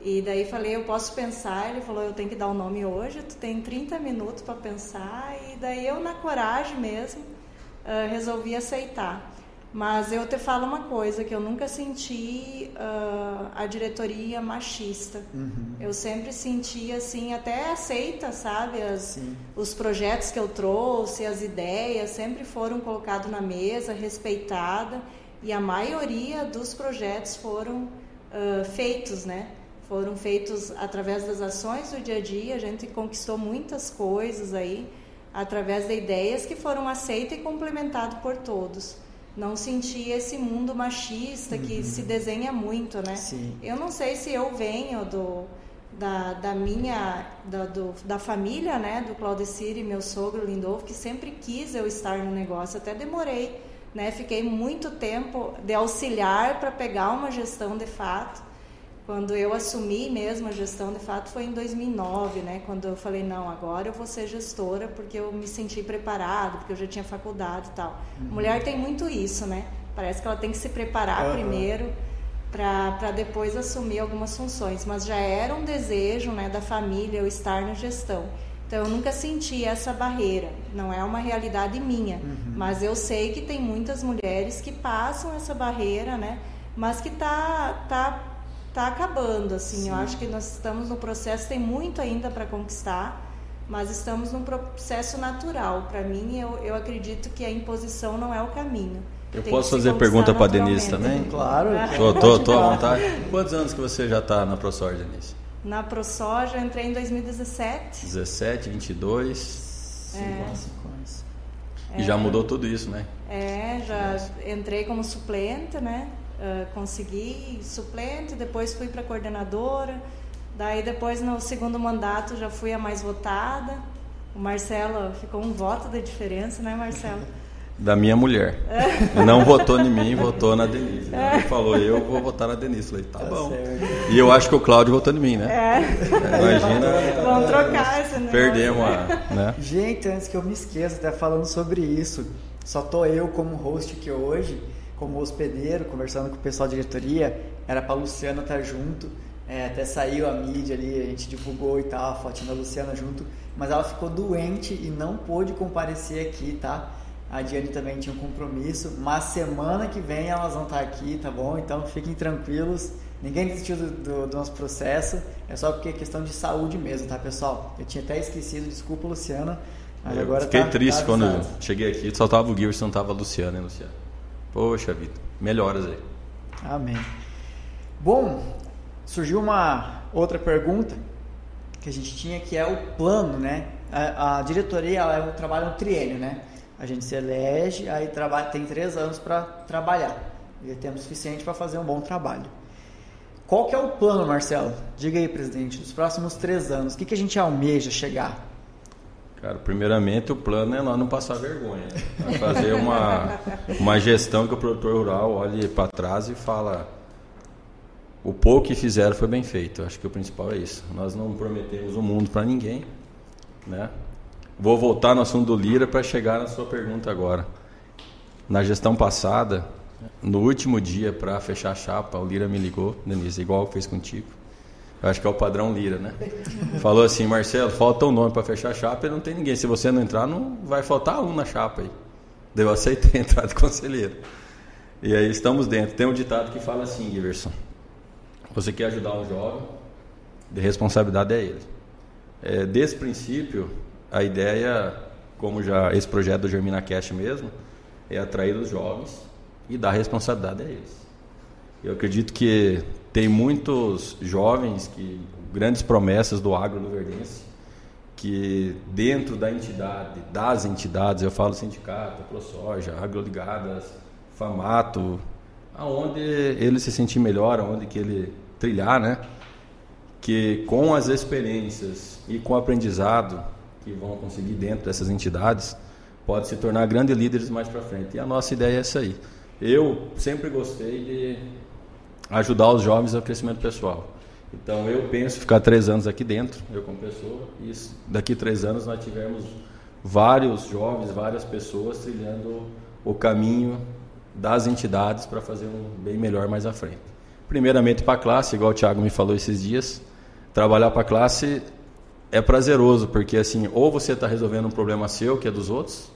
E daí falei, eu posso pensar. Ele falou, eu tenho que dar o um nome hoje, tu tem 30 minutos para pensar. E daí eu, na coragem mesmo, uh, resolvi aceitar. Mas eu te falo uma coisa, que eu nunca senti uh, a diretoria machista. Uhum. Eu sempre senti, assim, até aceita, sabe? As, os projetos que eu trouxe, as ideias, sempre foram colocados na mesa, respeitada. E a maioria dos projetos foram uh, feitos, né? Foram feitos através das ações do dia a dia. A gente conquistou muitas coisas aí, através de ideias que foram aceitas e complementadas por todos não senti esse mundo machista que uhum. se desenha muito, né? Sim. Eu não sei se eu venho do da, da minha da, do, da família, né, do Claudecir e meu sogro Lindolfo, que sempre quis eu estar no negócio, até demorei, né? Fiquei muito tempo de auxiliar para pegar uma gestão de fato. Quando eu assumi mesmo a gestão, de fato, foi em 2009, né? Quando eu falei, não, agora eu vou ser gestora, porque eu me senti preparado, porque eu já tinha faculdade e tal. Uhum. Mulher tem muito isso, né? Parece que ela tem que se preparar uhum. primeiro para depois assumir algumas funções. Mas já era um desejo né, da família eu estar na gestão. Então eu nunca senti essa barreira. Não é uma realidade minha, uhum. mas eu sei que tem muitas mulheres que passam essa barreira, né? Mas que tá tá está acabando, assim. Sim. Eu acho que nós estamos no processo, tem muito ainda para conquistar, mas estamos num processo natural. Para mim, eu, eu acredito que a imposição não é o caminho. Eu tem posso fazer pergunta para a Denise também? Claro. Estou tô, à vontade. Quantos anos que você já está na ProSoja, Denise? Na ProSoja eu entrei em 2017. 17, 22. É. E já mudou tudo isso, né? É, já entrei como suplente, né? Uh, consegui suplente, depois fui para coordenadora, daí depois no segundo mandato já fui a mais votada. O Marcelo ficou um voto de diferença, né, Marcelo? Da minha mulher. É. Não votou em mim, votou na Denise. É. Ele falou, eu vou votar na Denise. Falei, tá, tá bom. Certo. E eu acho que o Cláudio votou em mim, né? É. Imagina. Vamos trocar esse negócio. Perdemos a. Né? Gente, antes que eu me esqueça, até falando sobre isso, só tô eu como host aqui hoje como hospedeiro, conversando com o pessoal da diretoria, era para Luciana estar tá junto, é, até saiu a mídia ali, a gente divulgou e tal, a fotinha da Luciana junto, mas ela ficou doente e não pôde comparecer aqui, tá? A Diane também tinha um compromisso, mas semana que vem elas vão estar aqui, tá bom? Então fiquem tranquilos. Ninguém desistiu do, do, do nosso processo, é só porque é questão de saúde mesmo, tá, pessoal? Eu tinha até esquecido, desculpa, Luciana. Mas eu agora fiquei tá, triste tá quando cheguei aqui, só tava o Gilson, não tava a Luciana, hein, Luciana? Poxa vida, melhoras aí. Amém. Bom, surgiu uma outra pergunta que a gente tinha que é o plano, né? A, a diretoria ela é um trabalho no triênio, né? A gente se elege, aí trabalha, tem três anos para trabalhar e temos suficiente para fazer um bom trabalho. Qual que é o plano, Marcelo? Diga aí, presidente, dos próximos três anos, o que, que a gente almeja chegar? Cara, primeiramente o plano é nós não passar vergonha. né? Fazer uma, uma gestão que o produtor rural olhe para trás e fala o pouco que fizeram foi bem feito. Acho que o principal é isso. Nós não prometemos o mundo para ninguém, né? Vou voltar no assunto do Lira para chegar na sua pergunta agora. Na gestão passada, no último dia para fechar a chapa, o Lira me ligou, Denise, igual fez contigo. Acho que é o padrão Lira, né? Falou assim, Marcelo, falta um nome para fechar a chapa e não tem ninguém. Se você não entrar, não vai faltar um na chapa aí. Eu aceitei entrar de conselheiro. E aí estamos dentro. Tem um ditado que fala assim, Giverson. Você quer ajudar um jovem, de responsabilidade é ele. É, desse princípio, a ideia, como já esse projeto do Germina Cash mesmo, é atrair os jovens e dar responsabilidade a eles. Eu acredito que tem muitos jovens que grandes promessas do agro luverdense que dentro da entidade, das entidades, eu falo sindicato, ProSoja, Agroligadas, Famato, aonde ele se sentir melhor, aonde que ele trilhar, né? Que com as experiências e com o aprendizado que vão conseguir dentro dessas entidades, pode se tornar grandes líderes mais para frente. E a nossa ideia é essa aí. Eu sempre gostei de ajudar os jovens ao crescimento pessoal. Então eu penso ficar três anos aqui dentro, eu como pessoa, e daqui três anos nós tivemos vários jovens, várias pessoas trilhando o caminho das entidades para fazer um bem melhor mais à frente. Primeiramente para a classe, igual o Thiago me falou esses dias, trabalhar para a classe é prazeroso, porque assim, ou você está resolvendo um problema seu, que é dos outros,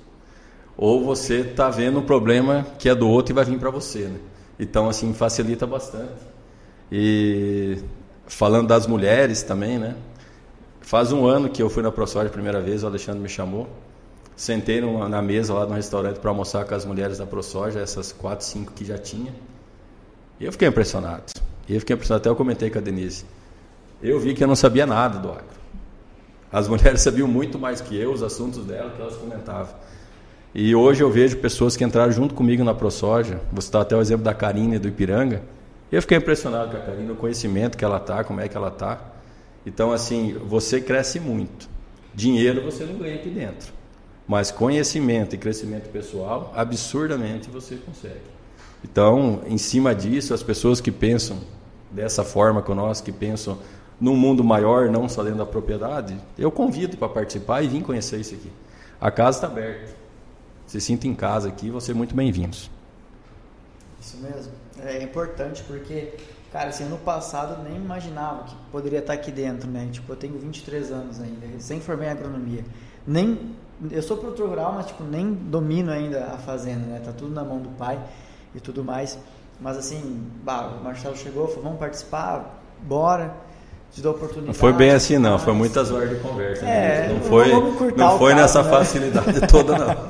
ou você está vendo um problema que é do outro e vai vir para você. Né? Então, assim, facilita bastante. E falando das mulheres também, né? Faz um ano que eu fui na ProSoja a primeira vez, o Alexandre me chamou. Sentei numa, na mesa lá no restaurante para almoçar com as mulheres da ProSoja, essas quatro, cinco que já tinha. E eu fiquei impressionado. E eu fiquei impressionado, até eu comentei com a Denise. Eu vi que eu não sabia nada do agro. As mulheres sabiam muito mais que eu os assuntos dela que elas comentavam. E hoje eu vejo pessoas que entraram junto comigo na ProSoja. Vou citar até o exemplo da Karine do Ipiranga. Eu fiquei impressionado com a Karine, o conhecimento que ela tá, como é que ela tá. Então, assim, você cresce muito. Dinheiro você não ganha aqui dentro. Mas conhecimento e crescimento pessoal, absurdamente você consegue. Então, em cima disso, as pessoas que pensam dessa forma com nós, que pensam num mundo maior, não só dentro da propriedade, eu convido para participar e vir conhecer isso aqui. A casa está aberta. Se sinta em casa aqui, vão ser muito bem-vindos. Isso mesmo. É importante porque, cara, assim, ano passado eu nem imaginava que poderia estar aqui dentro, né? Tipo, eu tenho 23 anos ainda, sem formei em agronomia. Nem, eu sou produtor rural, mas, tipo, nem domino ainda a fazenda, né? Tá tudo na mão do pai e tudo mais. Mas, assim, bah, o Marcelo chegou, falou, vamos participar, bora. Te oportunidade. Não foi bem assim, não. Foi muitas horas de conversa. É, né? não foi, não foi nessa né? facilidade toda, não.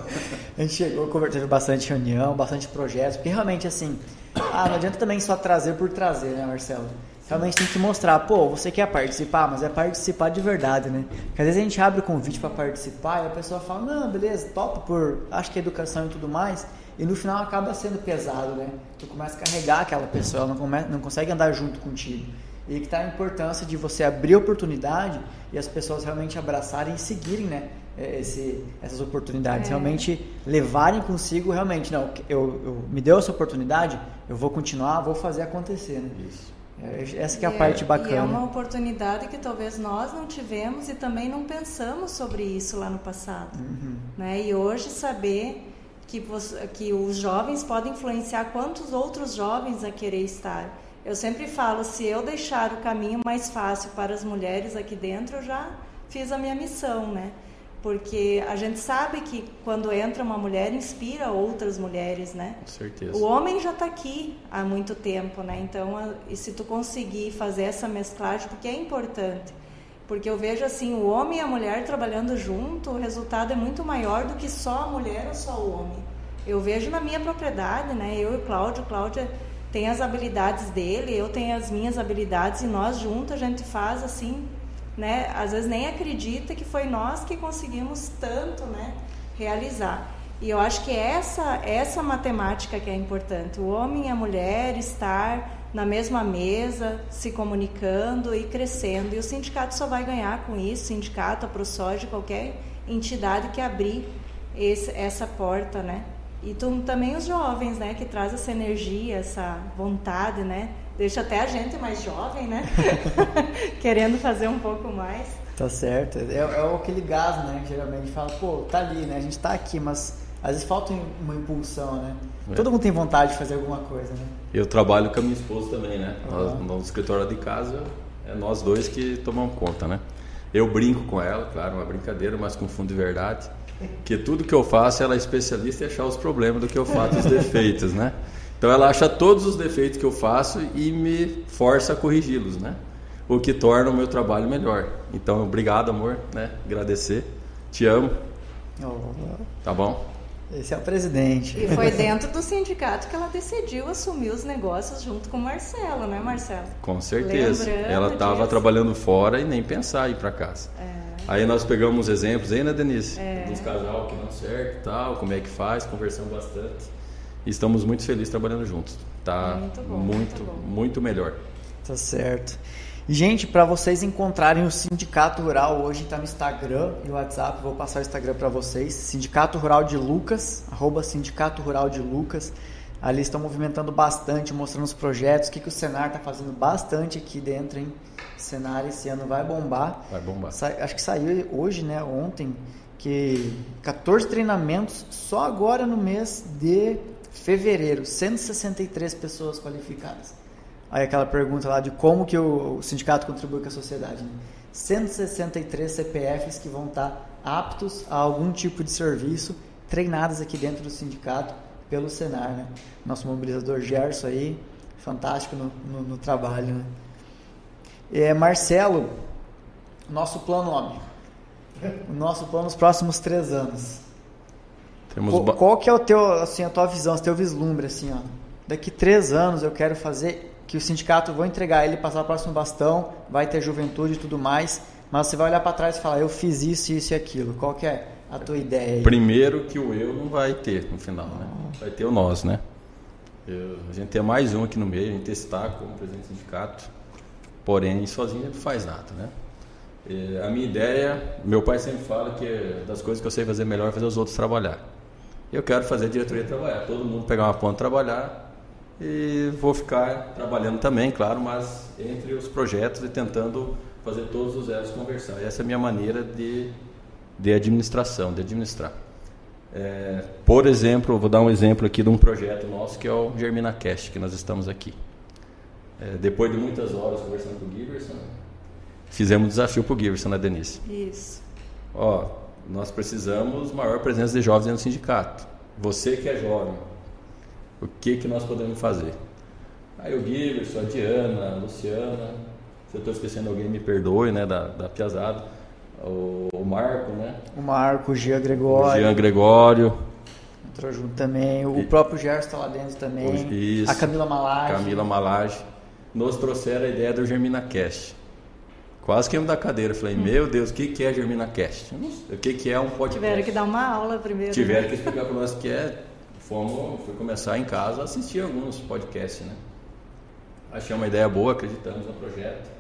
A gente chegou, teve bastante reunião, bastante projetos, porque realmente assim, ah, não adianta também só trazer por trazer, né, Marcelo? Realmente tem que mostrar, pô, você quer participar, mas é participar de verdade, né? Porque às vezes a gente abre o convite para participar e a pessoa fala, não, beleza, topo por, acho que é educação e tudo mais, e no final acaba sendo pesado, né? Tu começa a carregar aquela pessoa, ela não, come, não consegue andar junto contigo. E que está a importância de você abrir oportunidade e as pessoas realmente abraçarem e seguirem, né? Esse, essas oportunidades, É. realmente levarem consigo, realmente, não, eu, eu me deu essa oportunidade, eu vou continuar, vou fazer acontecer, né? Isso. É, Essa que é a E parte E é bacana. uma oportunidade que talvez nós não tivemos e também não pensamos sobre isso lá no passado. Uhum. Né? E hoje saber que, que os jovens podem influenciar quantos outros jovens a querer estar. Eu sempre falo, se eu deixar o caminho mais fácil para as mulheres aqui dentro, eu já fiz a minha missão, né? Porque a gente sabe que quando entra uma mulher, inspira outras mulheres, né? Com certeza. O homem já está aqui há muito tempo, né? Então, a, e se tu conseguir fazer essa mesclagem, porque é importante. Porque eu vejo assim, o homem e a mulher trabalhando junto, o resultado é muito maior do que só a mulher ou só o homem. Eu vejo na minha propriedade, né? Eu e o Cláudio, Cláudia tem as habilidades dele, eu tenho as minhas habilidades e nós juntos a gente faz assim né? Às vezes nem acredita que foi nós que conseguimos tanto, né? Realizar. E eu acho que essa essa matemática que é importante. O homem e a mulher estar na mesma mesa, se comunicando e crescendo. E o sindicato só vai ganhar com isso, sindicato, a ProSoja, qualquer entidade que abrir esse, essa porta, né? E tu, também os jovens, né, que traz essa energia, essa vontade, né, deixa até a gente mais jovem, né? Querendo fazer um pouco mais. Tá certo. É, é aquele gás, né? Que geralmente fala, pô, tá ali, né? A gente tá aqui, mas às vezes falta uma impulsão, né? É. Todo mundo tem vontade de fazer alguma coisa, né? Eu trabalho com a minha esposa também, né? Uhum. no escritório de casa, é nós dois que tomamos conta, né? Eu brinco com ela, claro, uma brincadeira, mas com fundo de verdade. Que tudo que eu faço, ela é especialista em achar os problemas do que eu faço, os defeitos, né? Então ela acha todos os defeitos que eu faço e me força a corrigi-los, né? O que torna o meu trabalho melhor. Então, obrigado, amor, né? Agradecer. Te amo. Oh. Tá bom? Esse é o presidente. E foi dentro do sindicato que ela decidiu assumir os negócios junto com o Marcelo, né, Marcelo? Com certeza. Lembrando ela estava trabalhando fora e nem pensar em ir para casa. É. Aí nós pegamos exemplos aí, né, Denise? É. Dos casal que não certo e tal, como é que faz, conversamos bastante. E estamos muito felizes trabalhando juntos. Tá muito, bom, muito, muito, muito melhor. Tá certo. Gente, para vocês encontrarem o Sindicato Rural, hoje está no Instagram e WhatsApp, vou passar o Instagram para vocês. Sindicato Rural de Lucas, arroba Sindicato Rural de Lucas. Ali estão movimentando bastante, mostrando os projetos, o que, que o Senar está fazendo bastante aqui dentro, hein? O Senar esse ano vai bombar. Vai bombar. Sa acho que saiu hoje, né? Ontem, que 14 treinamentos só agora no mês de fevereiro, 163 pessoas qualificadas. Aí aquela pergunta lá de como que o, sindicato contribui com a sociedade. Né? 163 CPFs que vão estar aptos a algum tipo de serviço, treinados aqui dentro do sindicato pelo Senar. Né? Nosso mobilizador Gerson aí, fantástico no, no, no trabalho. Né? É, Marcelo, nosso plano, homem. O nosso plano nos próximos três anos. Temos qual, qual que é o teu, assim, a tua visão, o teu vislumbre, assim, ó? Daqui três anos eu quero fazer que o sindicato vou entregar ele passar o próximo bastão, vai ter juventude e tudo mais, mas você vai olhar para trás e falar, eu fiz isso, isso e aquilo. Qual que é a tua ideia? Aí? Primeiro que o eu não vai ter no final, né? Vai ter o nós, né? Eu, a gente tem mais um aqui no meio, a gente está como presidente do sindicato, porém sozinho não faz nada, né? E a minha ideia, meu pai sempre fala que das coisas que eu sei fazer melhor é fazer os outros trabalhar. Eu quero fazer a diretoria trabalhar, todo mundo pegar uma ponta trabalhar e vou ficar trabalhando também, claro, mas entre os projetos e tentando fazer todos os elos conversar. Essa é a minha maneira de, de administração, de administrar. É, por exemplo, vou dar um exemplo aqui de um projeto nosso que é o Germina Cast, que nós estamos aqui. É, depois de muitas horas conversando com o Giverson, fizemos um desafio para o Giverson, né, Denise? Isso. Ó, nós precisamos maior presença de jovens no sindicato. Você que é jovem, o que, que nós podemos fazer? Aí o Giverson, a Diana, a Luciana, se eu estou esquecendo alguém, me perdoe, né, da, da Piazada. O, o, Marco, né? O Marco, o Jean Gregório. O Jean Gregório. Entrou junto também. O e, próprio Gerson está lá dentro também. Isso. A Camila Malage. Camila Malage. Nos trouxeram a ideia do Germina Cast. Quase que eu da cadeira. Falei, hum. meu Deus, o que, que é Germina Cast? O que, que é um podcast? Tiveram que dar uma aula primeiro. Tiveram né? que explicar para nós o que é. Fomos, fui começar em casa a assistir alguns podcasts, né? Achei uma ideia boa, acreditamos no projeto.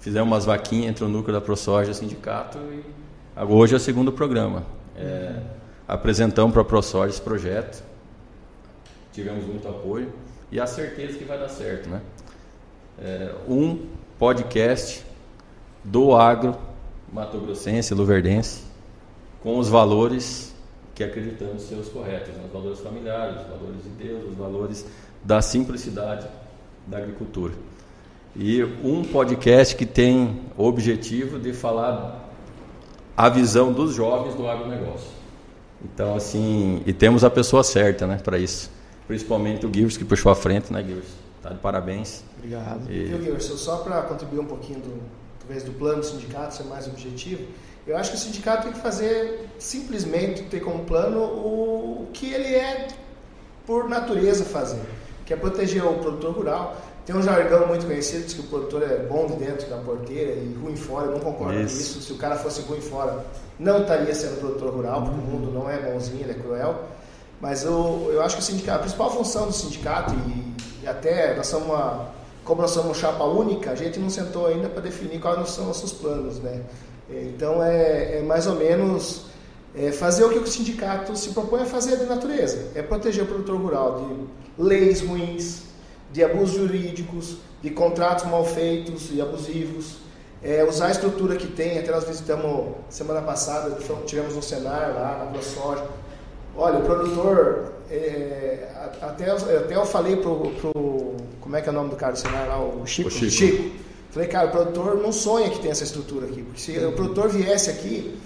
Fizemos umas vaquinhas entre o núcleo da ProSoja e o sindicato e hoje é o segundo programa. É, uhum. Apresentamos para a ProSoja esse projeto, tivemos muito apoio e a certeza que vai dar certo, né? É, um podcast do agro Mato Grossense, Luverdense, com os valores que acreditamos ser os corretos, né? os valores familiares, os valores de Deus, os valores da simplicidade da agricultura. E um podcast que tem o objetivo de falar a visão dos jovens do agronegócio. Então, assim, e temos a pessoa certa, né, para isso. Principalmente o Givers, que puxou a frente, né, Givers? Tá de parabéns. Obrigado. E... Viu, Givers, só para contribuir um pouquinho do, talvez do plano do sindicato, ser mais objetivo, eu acho que o sindicato tem que fazer, simplesmente, ter como plano o que ele é, por natureza, fazer, que é proteger o produtor rural. Tem um jargão muito conhecido, diz que o produtor é bom de dentro da porteira e ruim fora, eu não concordo isso. com isso. Se o cara fosse ruim fora, não estaria sendo produtor rural, porque o mundo não é bonzinho, ele é cruel. Mas eu, eu acho que o sindicato, a principal função do sindicato, e, e até nós somos uma, como nós somos uma chapa única, a gente não sentou ainda para definir quais são nossos planos, né? Então é, é mais ou menos é fazer o que o sindicato se propõe a fazer de natureza, é proteger o produtor rural de leis ruins, de abusos jurídicos, de contratos mal feitos e abusivos, é, usar a estrutura que tem, até nós visitamos semana passada, tivemos um cenário lá na ProSoja. Olha, o produtor, é, até, até eu falei pro, pro, como é que é o nome do cara do cenário lá? O Chico. O Chico. Chico. Falei, cara, o produtor não sonha que tem essa estrutura aqui, porque se o produtor viesse aqui,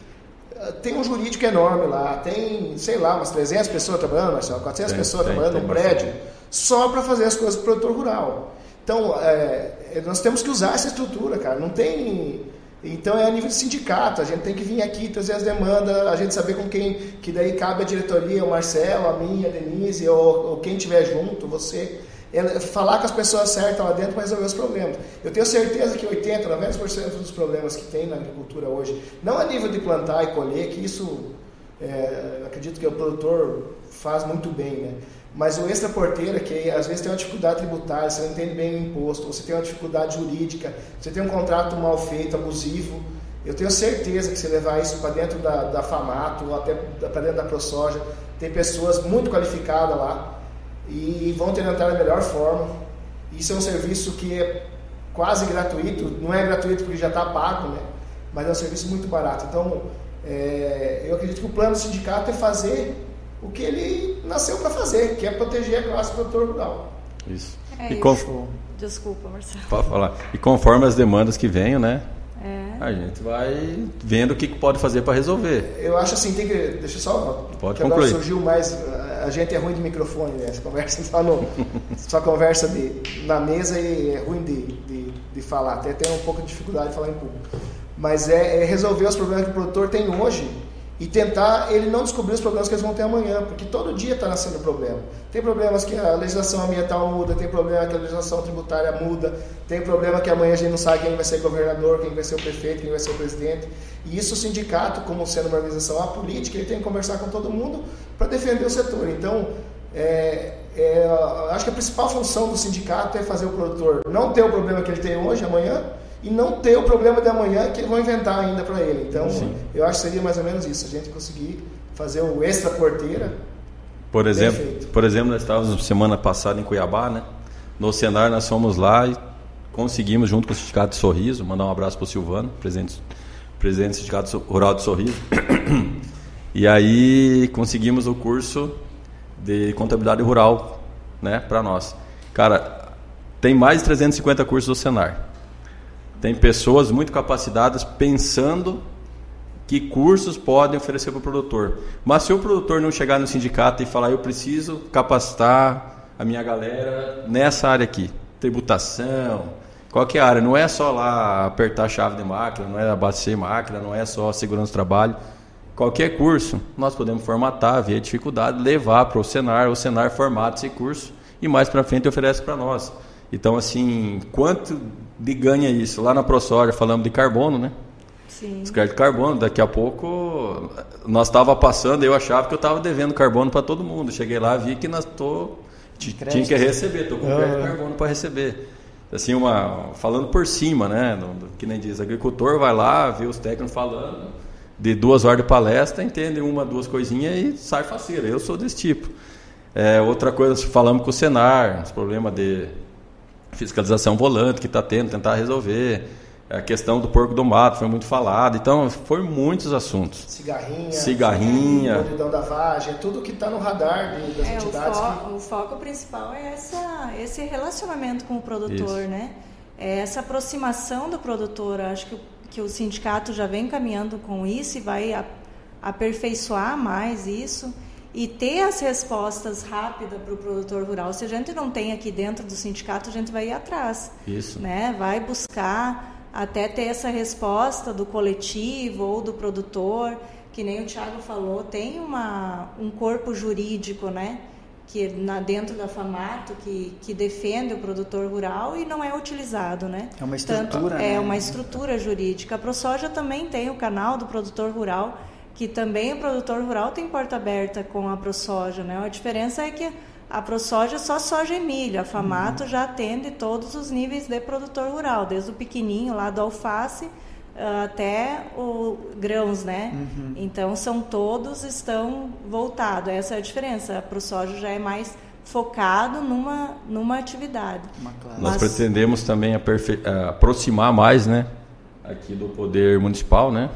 tem um jurídico enorme lá, tem, sei lá, umas 300 pessoas trabalhando, Marcelo, 400 tem, pessoas tem, trabalhando tem, num prédio, bastante. só para fazer as coisas para o produtor rural. Então, é, nós temos que usar essa estrutura, cara. Não tem. Então é a nível de sindicato, a gente tem que vir aqui trazer as demandas, a gente saber com quem, que daí cabe a diretoria, o Marcelo, a minha, a Denise, ou, ou quem tiver junto, você. É falar com as pessoas certas lá dentro para resolver os problemas. Eu tenho certeza que 80%, 90% dos problemas que tem na agricultura hoje, não a nível de plantar e colher, que isso é, acredito que o produtor faz muito bem, né? Mas o extra porteira, que às vezes tem uma dificuldade tributária, você não entende bem o imposto, você tem uma dificuldade jurídica, você tem um contrato mal feito, abusivo, eu tenho certeza que se levar isso para dentro da, da FAMATO, ou até para dentro da ProSoja, tem pessoas muito qualificadas lá e vão tentar da melhor forma. Isso é um serviço que é quase gratuito, não é gratuito porque já está pago, né? mas é um serviço muito barato. Então, é, eu acredito que o plano do sindicato é fazer o que ele nasceu para fazer, que é proteger a classe produtor rural. Isso. É e isso. Desculpa, Marcelo. Pode falar. E conforme as demandas que venham, né? É. A gente vai vendo o que pode fazer para resolver. Eu acho assim, tem que. Deixa só. Pode que concluir. surgiu mais. A gente é ruim de microfone, né? Essa conversa só, no, só conversa de, na mesa e é ruim de, de, de falar. Até tem um pouco de dificuldade de falar em público. Mas é, é resolver os problemas que o produtor tem hoje e tentar ele não descobrir os problemas que eles vão ter amanhã, porque todo dia está nascendo problema. Tem problemas que a legislação ambiental muda, tem problema que a legislação tributária muda, tem problema que amanhã a gente não sabe quem vai ser governador, quem vai ser o prefeito, quem vai ser o presidente. E isso o sindicato, como sendo uma organização apolítica, ele tem que conversar com todo mundo para defender o setor. Então, é, é, acho que a principal função do sindicato é fazer o produtor não ter o problema que ele tem hoje, amanhã, e não ter o problema de amanhã que vão inventar ainda para ele. Então, Sim. eu acho que seria mais ou menos isso, a gente conseguir fazer o extra porteira. Por exemplo, por exemplo, nós estávamos semana passada em Cuiabá, né? No cenário nós fomos lá e conseguimos junto com o Sindicato de Sorriso, mandar um abraço para o Silvano, presidente, presidente do Sindicato Rural de Sorriso. E aí conseguimos o curso de contabilidade rural, né, para nós. Cara, tem mais de 350 cursos do Senar. Tem pessoas muito capacitadas pensando que cursos podem oferecer para o produtor. Mas se o produtor não chegar no sindicato e falar, eu preciso capacitar a minha galera nessa área aqui, tributação, qualquer área, não é só lá apertar a chave de máquina, não é abastecer máquina, não é só segurança do trabalho. Qualquer curso, nós podemos formatar, ver a dificuldade, levar para o Senar, o Senar formata esse curso e mais para frente oferece para nós. Então, assim, quanto de ganha isso? Lá na ProSoja falamos de carbono, né? Sim. Descrédito de carbono. Daqui a pouco nós estava passando, eu achava que eu estava devendo carbono para todo mundo. Cheguei lá, vi que nós tô tinha que receber, tô com crédito de carbono para receber. Assim, uma falando por cima, né? Que nem diz, agricultor vai lá, vê os técnicos falando de duas horas de palestra, entende uma, duas coisinhas e sai faceira. Eu sou desse tipo. É, outra coisa, falamos com o Senar, os problemas de fiscalização volante que está tendo, tentar resolver. A questão do porco do mato foi muito falada. Então, foi muitos assuntos. Cigarrinha. Cigarrinha. Podridão da vagem, tudo que está no radar de, das é, entidades. O, fo que... o foco principal é essa, esse relacionamento com o produtor, Isso. né? É essa aproximação do produtor. Acho que que o sindicato já vem caminhando com isso e vai aperfeiçoar mais isso e ter as respostas rápidas para o produtor rural. Se a gente não tem aqui dentro do sindicato, a gente vai ir atrás. Isso. Né? Vai buscar até ter essa resposta do coletivo ou do produtor, que nem o Thiago falou, tem uma, um corpo jurídico, né? que na, dentro da FAMATO que, que defende o produtor rural e não é utilizado, né? É uma estrutura, Tanto, né? É uma estrutura jurídica. A ProSoja também tem o canal do produtor rural, que também o produtor rural tem porta aberta com a ProSoja, né? A diferença é que a ProSoja é só soja e milho, a FAMATO uhum. já atende todos os níveis de produtor rural, desde o pequenininho lá do alface até o grãos, né? Uhum. Então são todos estão voltados. Essa é a diferença. Para o soja já é mais focado numa numa atividade. Nós Mas... pretendemos também aperfe... aproximar mais, né? Aqui do poder municipal, né?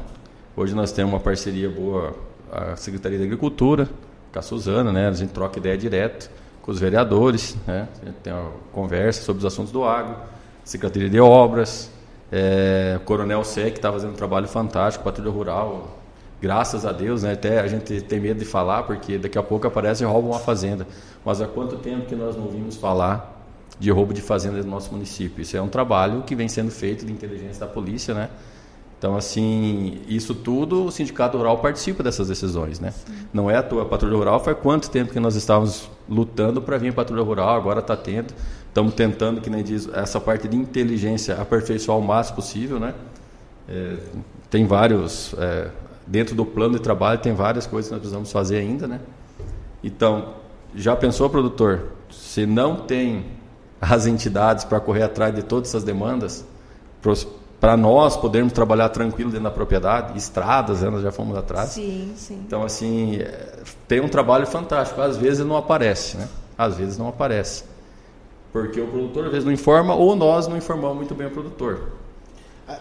Hoje nós temos uma parceria boa a Secretaria da Agricultura, com a Suzana, né? A gente troca ideia direto com os vereadores, né? A gente tem uma conversa sobre os assuntos do agro, Secretaria de Obras, é, o Coronel que está fazendo um trabalho fantástico, Patrulha Rural, graças a Deus, né? Até a gente tem medo de falar, porque daqui a pouco aparece e rouba uma fazenda. Mas há quanto tempo que nós não ouvimos falar de roubo de fazenda no nosso município? Isso é um trabalho que vem sendo feito de inteligência da polícia, né? Então, assim, isso tudo, o Sindicato Rural participa dessas decisões, né? Não é a tua Patrulha Rural, faz quanto tempo que nós estávamos lutando para vir a Patrulha Rural, agora está tendo. Estamos tentando, que nem diz, essa parte de inteligência aperfeiçoar o máximo possível, né? É, tem vários, é, dentro do plano de trabalho, tem várias coisas que nós precisamos fazer ainda, né? Então, já pensou, produtor, se não tem as entidades para correr atrás de todas essas demandas, para nós podermos trabalhar tranquilo dentro da propriedade, estradas, né, nós já fomos atrás. Sim, sim. Então, assim, é, tem um trabalho fantástico. Às vezes não aparece, né? Às vezes não aparece. Porque o produtor às vezes não informa ou nós não informamos muito bem o produtor.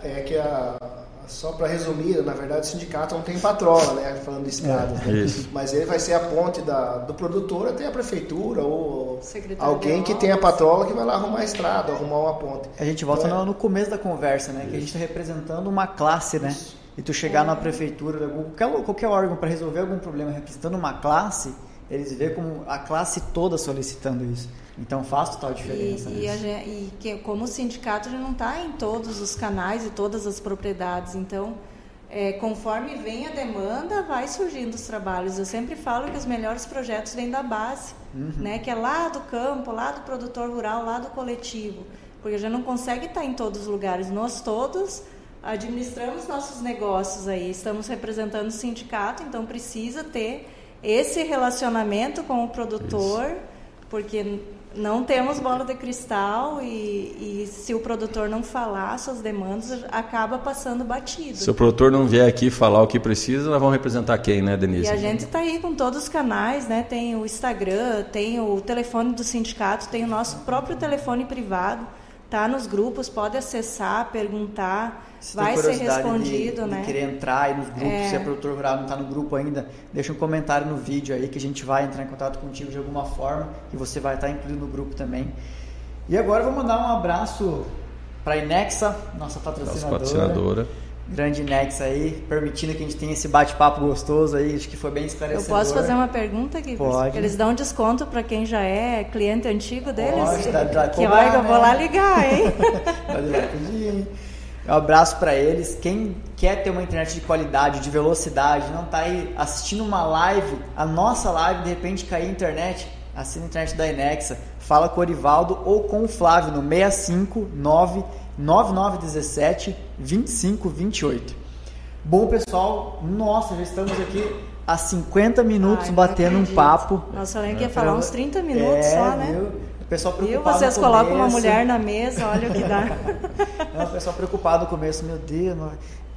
É que a, só para resumir, na verdade o sindicato não tem patrola, né, falando de estradas. É, né? Mas ele vai ser a ponte da, do produtor até a prefeitura ou Secretário alguém que tem a patrola que vai lá arrumar a estrada, arrumar uma ponte. A gente volta então, no, no, começo da conversa, né, Isso. que a gente está representando uma classe, né? Isso. E tu chegar é. na prefeitura, qualquer, qualquer órgão para resolver algum problema representando uma classe, eles vê como a classe toda solicitando isso. Então faz total diferença. E, e, gente, e que, como sindicato a gente não está em todos os canais e todas as propriedades. Então, é, conforme vem a demanda, vai surgindo os trabalhos. Eu sempre falo que os melhores projetos vêm da base, uhum. né? que é lá do campo, lá do produtor rural, lá do coletivo. Porque a gente não consegue estar em todos os lugares. Nós todos administramos nossos negócios aí, estamos representando o sindicato, então precisa ter esse relacionamento com o produtor, Isso. porque não temos bola de cristal e, e, se o produtor não falar suas demandas, acaba passando batido. Se o produtor não vier aqui falar o que precisa, nós vamos representar quem, né, Denise? E a gente está aí com todos os canais, né? Tem o Instagram, tem o telefone do sindicato, tem o nosso próprio telefone privado, tá nos grupos, pode acessar, perguntar. Se vai ser respondido, de, né? De querer entrar aí nos grupos, é. se é produtor rural não está no grupo ainda, deixa um comentário no vídeo aí que a gente vai entrar em contato contigo de alguma forma e você vai estar incluído no grupo também. E agora eu vou mandar um abraço para a Inexa, nossa patrocinadora. Nossa patrocinadora. Grande Inexa aí, permitindo que a gente tenha esse bate-papo gostoso aí, acho que foi bem esclarecedor. Eu posso fazer uma pergunta aqui? Pode. Eles dão desconto para quem já é cliente antigo deles? Pode, dá, dá que vai que eu vou lá né? ligar, hein? Pode lá pedir, hein? Um abraço para eles. Quem quer ter uma internet de qualidade, de velocidade, não está aí assistindo uma live, a nossa live, de repente cair a internet, assina a internet da Enexa. Fala com o Orivaldo ou com o Flávio no 659 9917 2528. Bom, pessoal, nossa, já estamos aqui há 50 minutos Ai, batendo um papo. Nossa, eu lembro que ia falar uns 30 minutos é, só, né? Viu? O pessoal preocupado. E vocês colocam uma mulher na mesa, olha o que dá. Não, o pessoal preocupado no começo, meu Deus,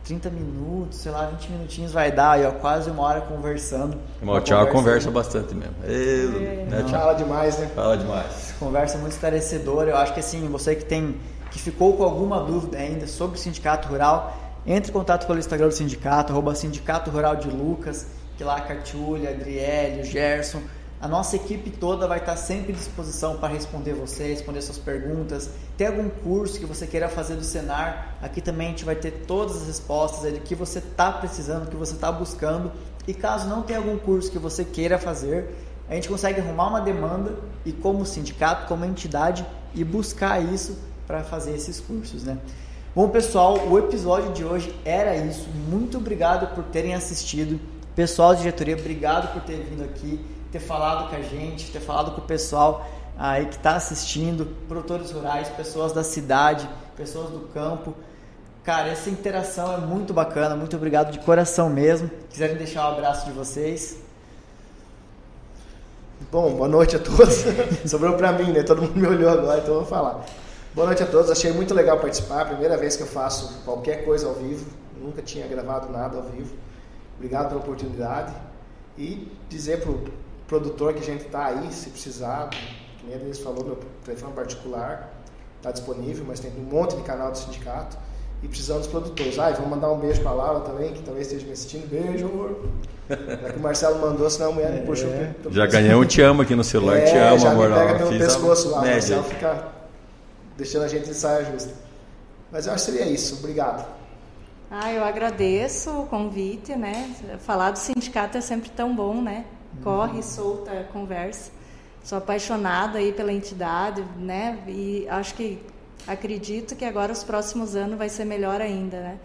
30 minutos, sei lá, 20 minutinhos vai dar, aí, ó, quase uma hora conversando. O Thiago conversa bastante mesmo. Eu, é, né, Fala demais, né? Fala demais. Conversa muito esclarecedora. Eu acho que assim, você que tem que ficou com alguma dúvida ainda sobre o sindicato rural, entre em contato pelo Instagram do sindicato, arroba sindicato rural de Lucas, que lá a Catiúlia, Adriele, o Gerson A nossa equipe toda vai estar sempre à disposição para responder você, responder suas perguntas. Tem algum curso que você queira fazer do Senar? Aqui também a gente vai ter todas as respostas do que você está precisando, do que você está buscando. E caso não tenha algum curso que você queira fazer, a gente consegue arrumar uma demanda e como sindicato, como entidade e buscar isso para fazer esses cursos, né? Bom, pessoal, o episódio de hoje era isso. Muito obrigado por terem assistido. Pessoal de diretoria, obrigado por ter vindo aqui ter falado com a gente, ter falado com o pessoal aí que está assistindo, produtores rurais, pessoas da cidade, pessoas do campo. Cara, essa interação é muito bacana, muito obrigado de coração mesmo. Quiserem deixar um abraço de vocês. Bom, boa noite a todos. Sobrou para mim, né? Todo mundo me olhou agora, então eu vou falar. Boa noite a todos, achei muito legal participar. Primeira vez que eu faço qualquer coisa ao vivo, nunca tinha gravado nada ao vivo. Obrigado pela oportunidade. E dizer pro produtor que a gente está aí, se precisar, que nem a Denise falou, meu telefone particular está disponível, mas tem um monte de canal do sindicato e precisamos dos produtores. Ah, vamos mandar um beijo para a Laura também, que talvez esteja me assistindo. Beijo, amor. Já que o Marcelo mandou, senão a mulher me puxou. É. Já ganhei um te amo aqui no celular, é, te amo, já amor. Já pega pelo pescoço lá, o Marcelo fica deixando a gente em saia justa. Mas eu acho que seria isso. Obrigado. Ah, eu agradeço o convite, né? Falar do sindicato é sempre tão bom, né? corre, solta, conversa. Sou apaixonada aí pela entidade, né? E acho que acredito que agora os próximos anos vai ser melhor ainda, né?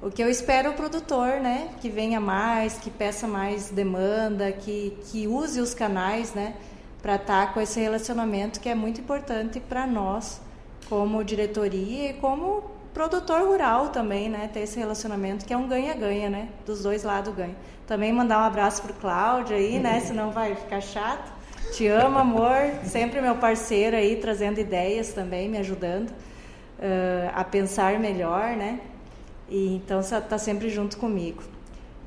O que eu espero é o produtor, né? Que venha mais, que peça mais demanda, que, que use os canais, né? Para estar tá com esse relacionamento que é muito importante para nós, como diretoria e como produtor rural também, né? Ter esse relacionamento que é um ganha-ganha, né? Dos dois lados ganha. Também mandar um abraço pro Cláudio aí, né? Senão vai ficar chato. Te amo, amor. Sempre meu parceiro aí, trazendo ideias também, me ajudando uh, a pensar melhor, né? E então você está sempre junto comigo.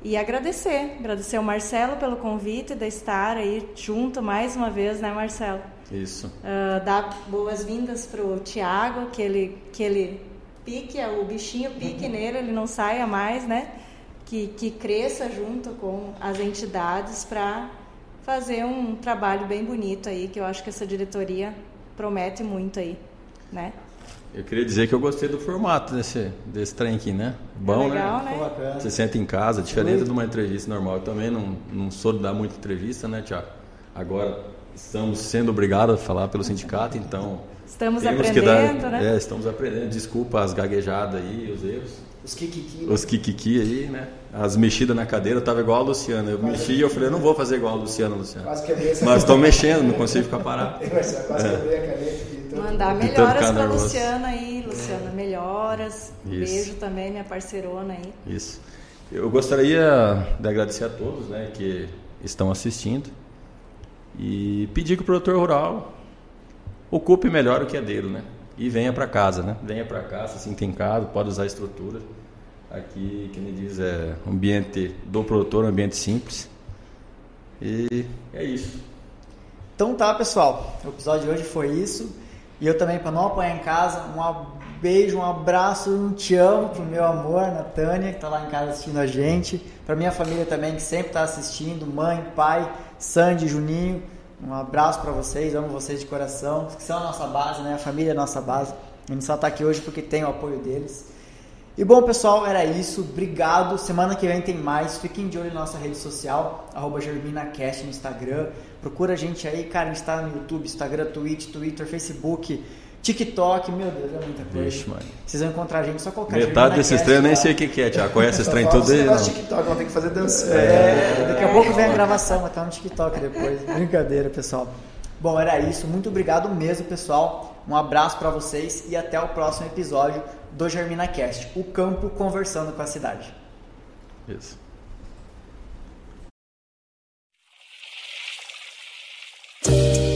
E agradecer, agradecer ao Marcelo pelo convite de estar aí junto mais uma vez, né, Marcelo? Isso. Uh, dar boas-vindas pro Tiago, que ele que ele pique, o bichinho pique nele, ele não saia mais, né? Que, que cresça junto com as entidades para fazer um trabalho bem bonito aí, que eu acho que essa diretoria promete muito aí, né? Eu queria dizer que eu gostei do formato desse, desse trem aqui, né? Bom, é legal, né? né? Você senta em casa, diferente de uma entrevista normal. Eu também não, não sou de dar muita entrevista, né, Tiago? Agora estamos sendo obrigados a falar pelo sindicato, então Estamos Temos aprendendo, dar, né? É, estamos aprendendo. Desculpa as gaguejadas aí, os erros. Os kikiki. Os kikiki aí, né? As mexidas na cadeira, eu tava igual a Luciana. Eu quase mexi e eu falei, eu não vou fazer igual a Luciana, Luciana. Quase quebrei essa Mas estou mexendo, não consigo ficar parado. quase é. quebrei a caneta. Mandar melhoras para Luciana aí, Luciana, é. melhoras. Um Isso. beijo também, minha parceirona aí. Isso. Eu gostaria de agradecer a todos né, que estão assistindo e pedir que o produtor rural ocupe melhor o que é dele, né? E venha para casa, né? Venha para casa, se sinta em casa, pode usar a estrutura. Aqui, que me diz, é ambiente do produtor, ambiente simples. E é isso. Então tá, pessoal. O episódio de hoje foi isso. E eu também, para não apanhar em casa, um beijo, um abraço, um te amo pro meu amor, Natânia, que tá lá em casa assistindo a gente. Pra minha família também, que sempre tá assistindo, mãe, pai, Sandy, Juninho. Um abraço para vocês, amo vocês de coração, que são a nossa base, né? A família é a nossa base. A gente só está aqui hoje porque tem o apoio deles. E bom, pessoal, era isso. Obrigado. Semana que vem tem mais. Fiquem de olho na nossa rede social, GerminaCast no Instagram. Procura a gente aí, cara. A gente está no YouTube, Instagram, Twitch, Twitter, Facebook. TikTok, meu Deus, é muita coisa. Vixe, mano. Vocês vão encontrar a gente, só colocar Metade desse treinos eu nem né? sei o que, que é, Tiago. Conhece esses treinos todos aí? Não, TikTok, vão ter que fazer dança. É, daqui a pouco vem a gravação, mas tá no TikTok depois. Brincadeira, pessoal. Bom, era isso. Muito obrigado mesmo, pessoal. Um abraço para vocês e até o próximo episódio do GerminaCast o campo conversando com a cidade. Isso. Yes.